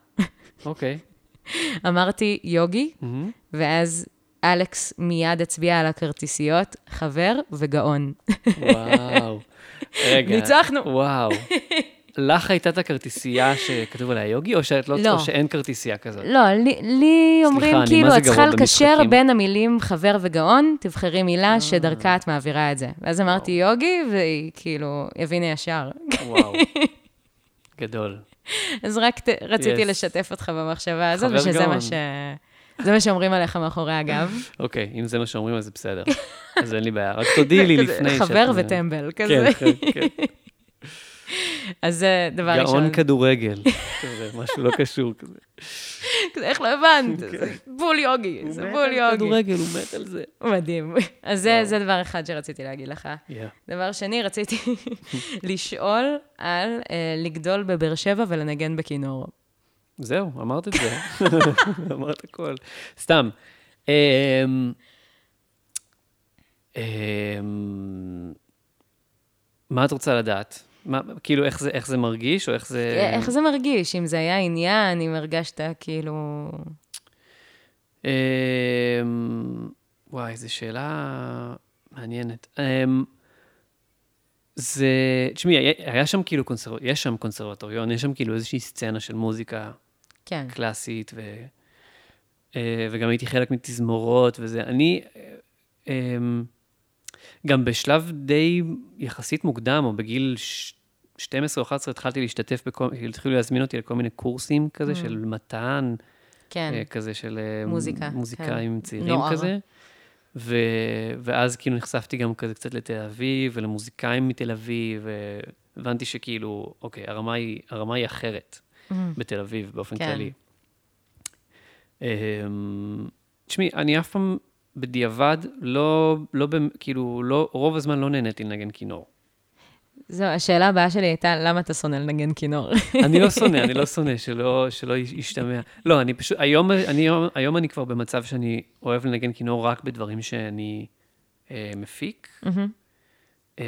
אוקיי. אמרתי יוגי, מהמם. ואז אלכס מיד הצביע על הכרטיסיות, חבר וגאון. וואו. רגע. ניצחנו. וואו. לך הייתה את הכרטיסייה שכתוב עליה יוגי, או, שאת לא, לא. או שאין כרטיסייה כזאת? לא, לי, לי אומרים, מה כאילו, את צריכה לקשר. בין המילים חבר וגאון, תבחרי אה. מילה שדרכה את מעבירה את זה. ואז אמרתי יוגי, והיא כאילו הבינה ישר. וואו. גדול. אז רק ת, רציתי Yes. לשתף אותך במחשבה הזאת, ושזה גאון. מה ש... זה מה שאומרים עליך מאחורי הגב. אוקיי, אם זה מה שאומרים, אז זה בסדר. אז אין לי בעיה. רק תודיעי לי לפני שאת... חבר וטמבל, כזה. כן, כן, כן. אז זה דבר ראשון. גאון כדורגל. כזה, משהו לא קשור כזה. איך לא הבנת? זה בול יוגי, זה הוא מת בול על יוגי. כדורגל, הוא מת על זה. מדהים. אז זה, דבר אחד שרציתי להגיד לך. דבר שני, רציתי לשאול על אה, לגדול בבאר שבע ולנגן בכינור. זהו, אמרת את זה. אמרת הכל. סתם. אמ, אמ, מה את רוצה לדעת? מה, כאילו, איך זה, איך זה מרגיש, או איך זה... אה, איך זה מרגיש? אם זה היה עניין, אם הרגשת כאילו... אמ, וואי, זו שאלה מעניינת. אמ, זה, תשמעי, היה, היה שם כאילו קונסר... יש שם קונסרבטוריון, יש שם כאילו איזושהי סצנה של מוזיקה כן. קלאסית, ו... אה, וגם הייתי חלק מתזמורות וזה. אני אמ, גם בשלב די יחסית מוקדם, או בגיל ש- 12 או 11, התחלתי להשתתף בכל, התחילו להזמין אותי לכל מיני קורסים כזה Mm. של מתן, כן. אה, כזה של אה, מוזיקה, מוזיקאים כן. צעירים נוער. כזה. ו... ואז כאילו נחשפתי גם כזה קצת לתל אביב ולמוזיקאים מתל אביב, והבנתי שכאילו, אוקיי, הרמה היא, הרמה היא אחרת בתל אביב באופן כן. כללי. אמ, תשמעי, אני אף פעם בדיעבד לא, לא, כאילו, לא, רוב הזמן לא נהניתי לנגן כינור. זהו, השאלה הבאה שלי הייתה, למה אתה שונא לנגן כינור? אני לא שונא, אני לא שונא, שלא, שלא ישתמע. לא, אני פשוט, היום, אני, היום, היום אני כבר במצב שאני אוהב לנגן כינור רק בדברים שאני אה, מפיק. מהמם. אה,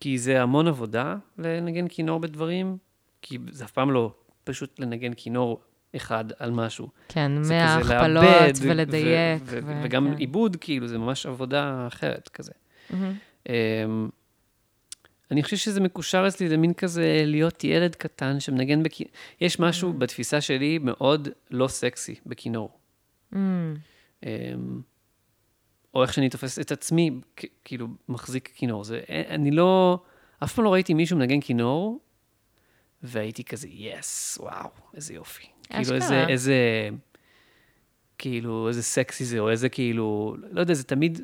כי זה המון עבודה לנגן כינור בדברים, כי זה אף פעם לא פשוט לנגן כינור אחד על משהו. כן, זה מההכפלות ולדייק. ו- ו- ו- וגם כן. עיבוד, כאילו, זה ממש עבודה אחרת כזה. מהמם. אמ, אני חושב שזה מקושר אצלי למין כזה להיות ילד קטן שמנגן בכינור. יש Mm. משהו בתפיסה שלי מאוד לא סקסי בכינור. אמ, אמ, או איך שאני תופס את עצמי, כ- כאילו, מחזיק כינור. זה, אה, אני לא, אף פעם לא ראיתי מישהו מנגן כינור, והייתי כזה, יס, וואו, איזה יופי. כאילו. איזה, איזה, כאילו, איזה סקסי זה, או איזה כאילו, לא יודע, זה תמיד,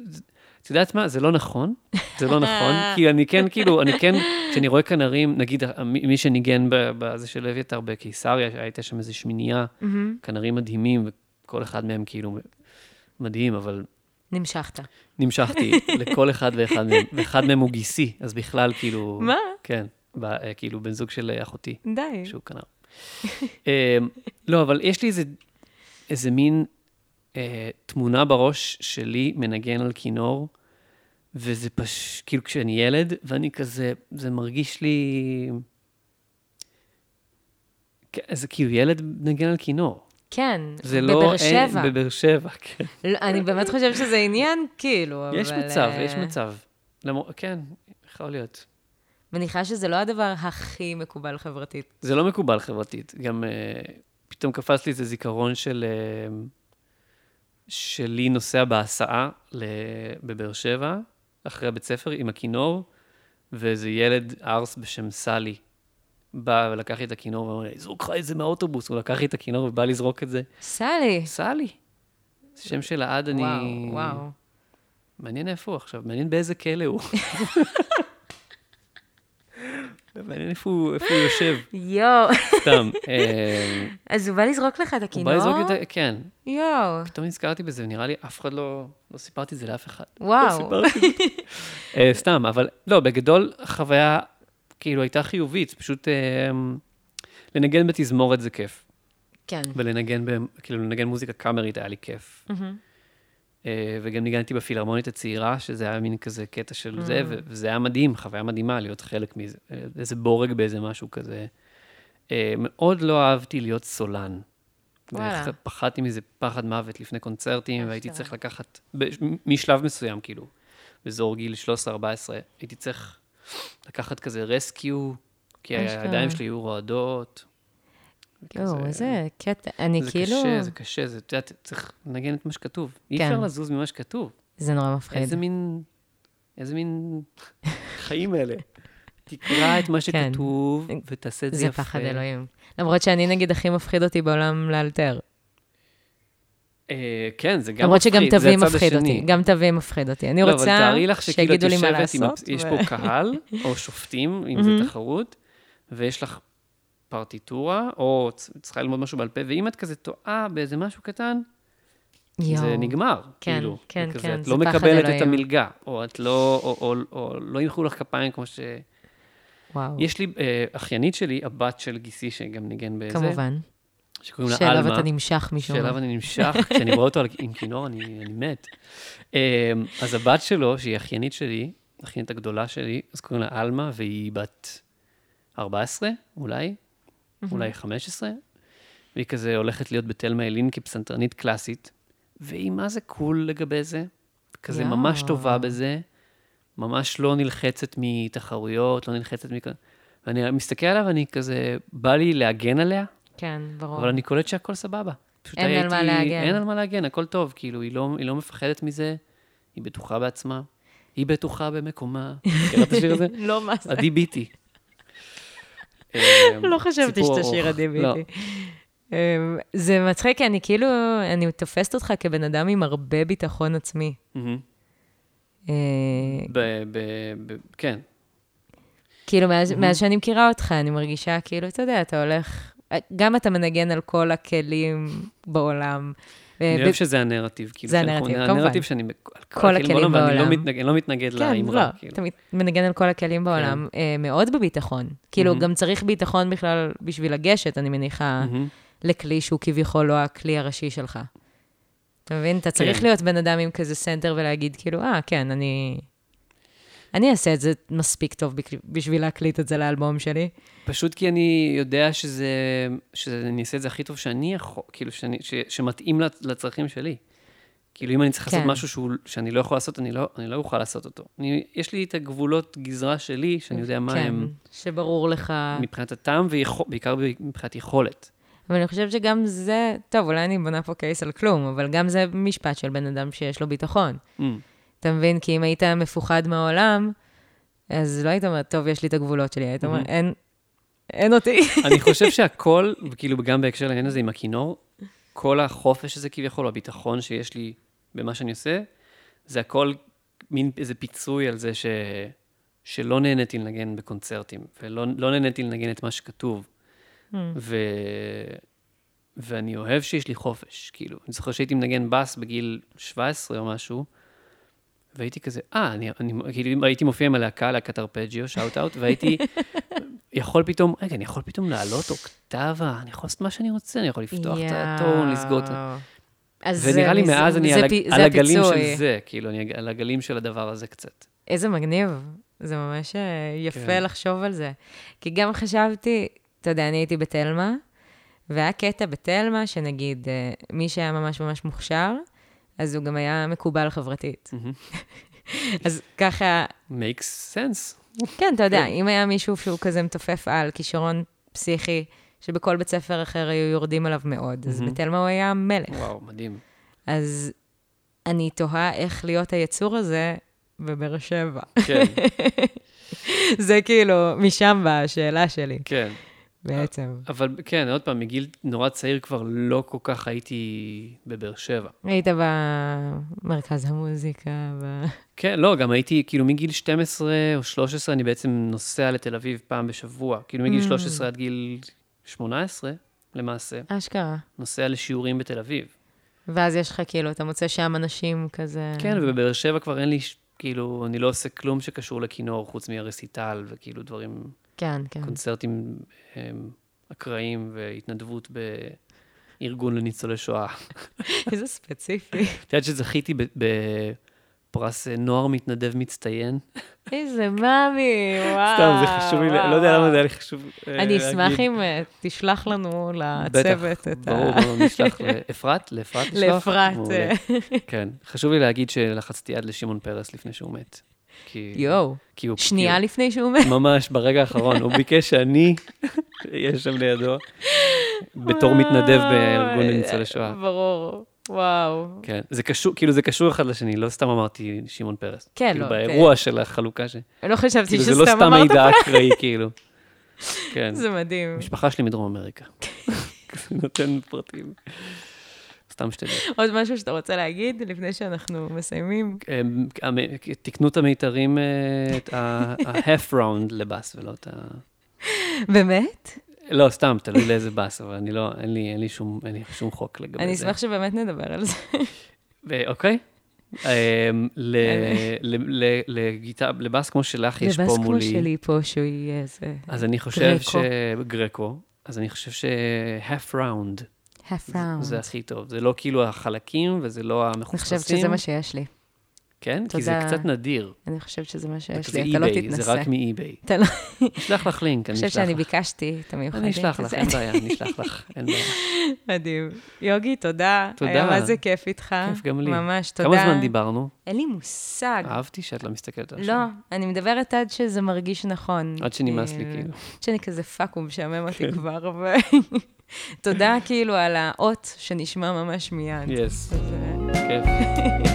את יודעת מה? זה לא נכון, זה לא נכון, כי אני כן, כאילו, אני כן, כשאני רואה כנרים, נגיד, מי שניגן בזה של אביתר בקיסריה, הייתה שם איזו שמינייה, כנרים מדהימים, וכל אחד מהם כאילו מדהים, אבל נמשכת. נמשכתי לכל אחד ואחד מהם, ואחד מהם הוא גיסי, אז בכלל, כאילו... מה? כן, אה, כאילו, בן זוג של אחותי, די. שהוא כנר. אה, לא, אבל יש לי איזה, איזה מין אה, תמונה בראש שלי מנגן על כינור, וזה פש... כאילו, כשאני ילד, ואני כזה, זה מרגיש לי... זה כאילו ילד מנגן על כינור. כן, זה לא... בבאר אין- שבע. בבאר שבע, כן. לא, אני באמת חושבת שזה עניין, כאילו, אבל... יש מצב, אה, יש מצב. למור... כן, יכול להיות. מניחה שזה לא הדבר הכי מקובל חברתית. זה לא מקובל חברתית. גם uh, פתאום קפץ לי איזה זיכרון של... Uh, שלי נוסע בהסעה. בבאר שבע, אחרי בית ספר, עם הכינור, ואיזה ילד ארס בשם סלי בא ולקח לי את הכינור ואמר לי, זרוק לך את זה מהאוטובוס. הוא לקח לי את הכינור ובא לזרוק את זה. סלי. סלי. זה שם של העד, אני... וואו, וואו. מעניין איפה הוא עכשיו, מעניין באיזה כלא הוא. מעניין איפה הוא, הוא יושב, יואו. סתם. אה, אז הוא בא לזרוק לך את הוא הכינור? בא לזרוק את ה... כן. יואו. פתאום נזכרתי בזה, ונראה לי אף אחד לא... לא סיפרתי את זה לאף אחד. לא וואו. זה. אה, סתם, אבל לא, בגדול, החוויה כאילו הייתה חיובית, פשוט אה, לנגן בתזמורת זה כיף. כן. ולנגן, כאילו, לנגן מוזיקה קאמרית היה לי כיף. אה, וגם ניגנתי בפילהרמונית הצעירה, שזה היה מין כזה קטע של Mm. זה, וזה היה מדהים, חוויה מדהימה להיות חלק מזה, אה, איזה בורג באיזה משהו כזה. אה, מאוד לא אהבתי להיות סולן. וואלה. פחדתי מזה פחד מוות לפני קונצרטים, והייתי אשכרה. צריך לקחת, משלב מסוים, כאילו, באזור גיל 13-14, הייתי צריך לקחת כזה רסקיו, כי. הידיים שלי היו רועדות. יואו, כזה- איזה קטע. אני זה כאילו... קשה, זה קשה, זה, את יודעת, צריך לנגן את מה שכתוב. אי כן. אפשר לזוז ממה שכתוב. זה נורא מפחיד. איזה מין, איזה מין חיים אלה. תקרא את מה כן. שכתוב ותעשה את זה זה יפה. פחד אלוהים. למרות שאני, נגיד, הכי מפחיד אותי בעולם לאלתר. אה, כן, זה גם למרות שגם מפחיד, זה תווים הצד מפחיד השני. אותי. גם תווים מפחיד אותי. אני לא, רוצה שכאילו את יושבת עם יש פה קהל, או שופטים, אם זה תחרות, ויש לך פרטיטורה, או צריכה ללמוד משהו בעל פה, ואם את כזה טועה באיזה משהו קטן, זה יואו. נגמר. כן, כאילו. כן, זה כן, את זה לא פחד מקבלת את אלוהים. המלגה, או את לא, או- או- או לא ימחאו לך כפיים כמו ש... וואו. יש לי אה, אחיינית שלי, הבת של גיסי, שגם ניגן בזה, כמובן. שקוראים לה שאליו עלמה. אתה נמשך משום מה. שאליו אני נמשך, כשאני רואה אותו על- עם כינור, אני, אני מת. אה, אז הבת שלו, שהיא אחיינית שלי, האחיינית הגדולה שלי, אז קוראים לה עלמה, והיא בת 14, אולי, אולי 15, והיא כזה הולכת להיות בתלמה אלין כפסנתרנית קלאסית, והיא מה זה קול לגבי זה, כזה יואו. ממש טובה בזה, ממש לא נלחצת מתחרויות, לא נלחצת מכ... ואני מסתכל עליו, ואני כזה, בא לי להגן עליה, כן, ברור. אבל אני קולט שהכל סבבה. פשוט אין על מה הייתי- להגן. אין על מה להגן, הכל טוב. כאילו, היא לא, היא לא מפחדת מזה, היא בטוחה בעצמה, היא בטוחה במקומה. מכירה את השיר הזה? לא, מה זה? עדי ביטי. אמ, לא חשבתי שתשיר ארוך. עדי לא. אמ, זה מצחיק, כי אני כאילו, אני תופסת אותך כבן אדם עם הרבה ביטחון עצמי. אה, כן. כאילו, מאז שאני מכירה אותך, אני מרגישה כאילו, אתה יודע, אתה הולך... גם אתה מנגן על כל הכלים בעולם. אני ב- אוהב שזה הנרטיב. כאילו, זה הנרטיב, כמובן. הנרטיב שאני... על כל הכלים ואני לא בעולם. מתנגד- אני לא מתנגד כן, לאמרה. לא, כאילו. אתה מנגן על כל הכלים בעולם, אה, מאוד בביטחון. כאילו. גם צריך ביטחון בכלל בשביל לגשת, אני מניחה. לכלי שהוא כביכול לא הכלי הראשי שלך. אתה מבין? אתה צריך כן. להיות בן אדם עם כזה סנטר ולהגיד, כאילו, אה, כן, אני... אני אעשה את זה מספיק טוב בשביל להקליט את זה לאלבום שלי. פשוט כי אני יודע שזה, שאני אעשה את זה הכי טוב שאני יכול, כאילו, שאני, ש, שמתאים לצ- לצרכים שלי. כאילו, אם אני צריך לעשות כן. משהו שהוא, שאני לא יכול לעשות, אני לא, אני לא אוכל לעשות אותו. אני, יש לי את הגבולות גזרה שלי, שאני יודע מה כן, הם שברור לך. מבחינת הטעם, ובעיקר מבחינת יכולת. אבל אני חושבת שגם זה, טוב, אולי אני בונה פה קייס על כלום, אבל גם זה משפט של בן אדם שיש לו ביטחון. Mm. אתה מבין? כי אם היית מפוחד מהעולם, אז לא היית אומר, טוב, יש לי את הגבולות שלי, היית אומר, אין, אין אותי. אני חושב שהכל, כאילו, גם בהקשר לעניין הזה עם הכינור, כל החופש הזה כביכול, או הביטחון שיש לי במה שאני עושה, זה הכל מין איזה פיצוי על זה ש, שלא נהניתי לנגן בקונצרטים, ולא לא נהניתי לנגן את מה שכתוב. Hmm. ו... ואני אוהב שיש לי חופש, כאילו. אני זוכר שהייתי מנגן בס בגיל 17 או משהו, והייתי כזה, אה, אני, אני, כאילו, הייתי מופיע עם הלהקה, להקת ארפג'יו, שאוט אאוט, והייתי יכול פתאום, רגע, אני יכול פתאום לעלות אוקטבה, אני יכול לעשות מה שאני רוצה, אני יכול לפתוח את הטון, לסגור את ה... ונראה לי מאז אני על, הגלים של. זה, כאילו, אני על הגלים של הדבר הזה קצת. איזה מגניב. זה ממש אה, יפה כן. לחשוב על זה. כי גם חשבתי, אתה יודע, אני הייתי בתלמה, והיה קטע בתלמה, שנגיד, אה, מי שהיה ממש ממש מוכשר, אז הוא גם היה מקובל חברתית. אז ככה, makes sense. כן, אתה יודע. אם היה מישהו שהוא כזה מתופף על כישרון פסיכי, שבכל בית ספר אחר היו יורדים עליו מאוד, אז. בתלמה הוא היה מלך. וואו, מדהים. אז אני תוהה איך להיות היצור הזה בבאר שבע. כן, זה כאילו, משם באה השאלה שלי, כן. בעצם. אבל כן, עוד פעם, מגיל נורא צעיר כבר לא כל כך הייתי בבאר שבע. היית במרכז המוזיקה, ב... כן, לא, גם הייתי, כאילו מגיל 12 או 13, אני בעצם נוסע לתל אביב פעם בשבוע. כאילו מגיל Mm. 13 עד גיל 18, למעשה, אשכרה. נוסע לשיעורים בתל אביב. ואז יש לך כאילו, אתה מוצא שם אנשים כזה... כן, ובבאר שבע כבר אין לי, כאילו, אני לא עושה כלום שקשור לכינור, חוץ מהרסיטל וכאילו דברים, כן, כן. קונצרטים אמ, אקראיים והתנדבות בארגון לניצולי שואה. איזה ספציפי. את יודעת שזכיתי בפרס אה, נוער מתנדב מצטיין? איזה מאמי, וואו. סתם, זה חשוב לי, לא יודע למה זה היה לי חשוב אה, אני אשמח להגיד. אם אה, תשלח לנו לצוות את ה... ברור, ברור, נשלח לאפרת, לאפרת נשלח? לאפרת. כן, חשוב לי להגיד שלחצתי יד לשמעון פרס לפני שהוא מת. כי- יואו, כי הוא... שנייה כי לפני שהוא מת. הוא- ממש, ברגע האחרון. הוא ביקש שאני אהיה שם לידו, בתור מתנדב בארגון לניצולי שואה. ברור, וואו. כן, זה קשור, כאילו זה קשור אחד לשני, לא סתם אמרתי שמעון פרס. כן, כאילו לא, באירוע של החלוקה, ש- לא חשבתי כאילו זה לא שסתם סתם אמרת, מידע אקראי, כאילו. כן. זה מדהים. המשפחה שלי מדרום אמריקה. נותן פרטים. סתם שתדע. עוד משהו שאתה רוצה להגיד לפני שאנחנו מסיימים? המ- תקנו את המיתרים, אה, את ה-half round לבאס ולא את ה... באמת? לא, סתם, תלוי לאיזה באס, אבל אני לא, אין לי, אין לי שום, אין לי שום חוק לגבי זה. אני אשמח שבאמת נדבר על זה. אוקיי. אמ, ל- ל- ל- לגיטר, לבאס כמו שלך יש פה לבאס מולי. כמו שלי פה, שהוא יהיה איזה... אז אני חושב. ש... גרקו. אז אני חושב ש-half round half round. זה הכי טוב. זה לא כאילו החלקים וזה לא אני המחוספסים. חושבת שזה מה שיש לי. כן? כי זה. קצת נדיר. אני חושבת שזה מה שיש זה לי, אתה לא eBay, זה תתנסה. רק מאי-ביי. אתה לא- אשלח לך לינק, אני אני חושבת אשלח שאני לך. ביקשתי את המיוחדים. אני אשלח לך. אין בעיה, אני אשלח לך, אין בעיה. מדהים. יוגי, תודה. תודה. היה מה זה כיף איתך. כיף גם לי. ממש, תודה. כמה זמן דיברנו? אין לי מושג. אהבתי שאת לא מסתכלת על לא, השעון. אני מדברת עד שזה מרגיש נכון. עד שנמאס לי, אה, כאילו. עד שאני כזה fuck, הוא משעמם אותי כן. כבר. תודה כאילו על האות שנשמע ממש מיד. yes, אז, אה, כיף.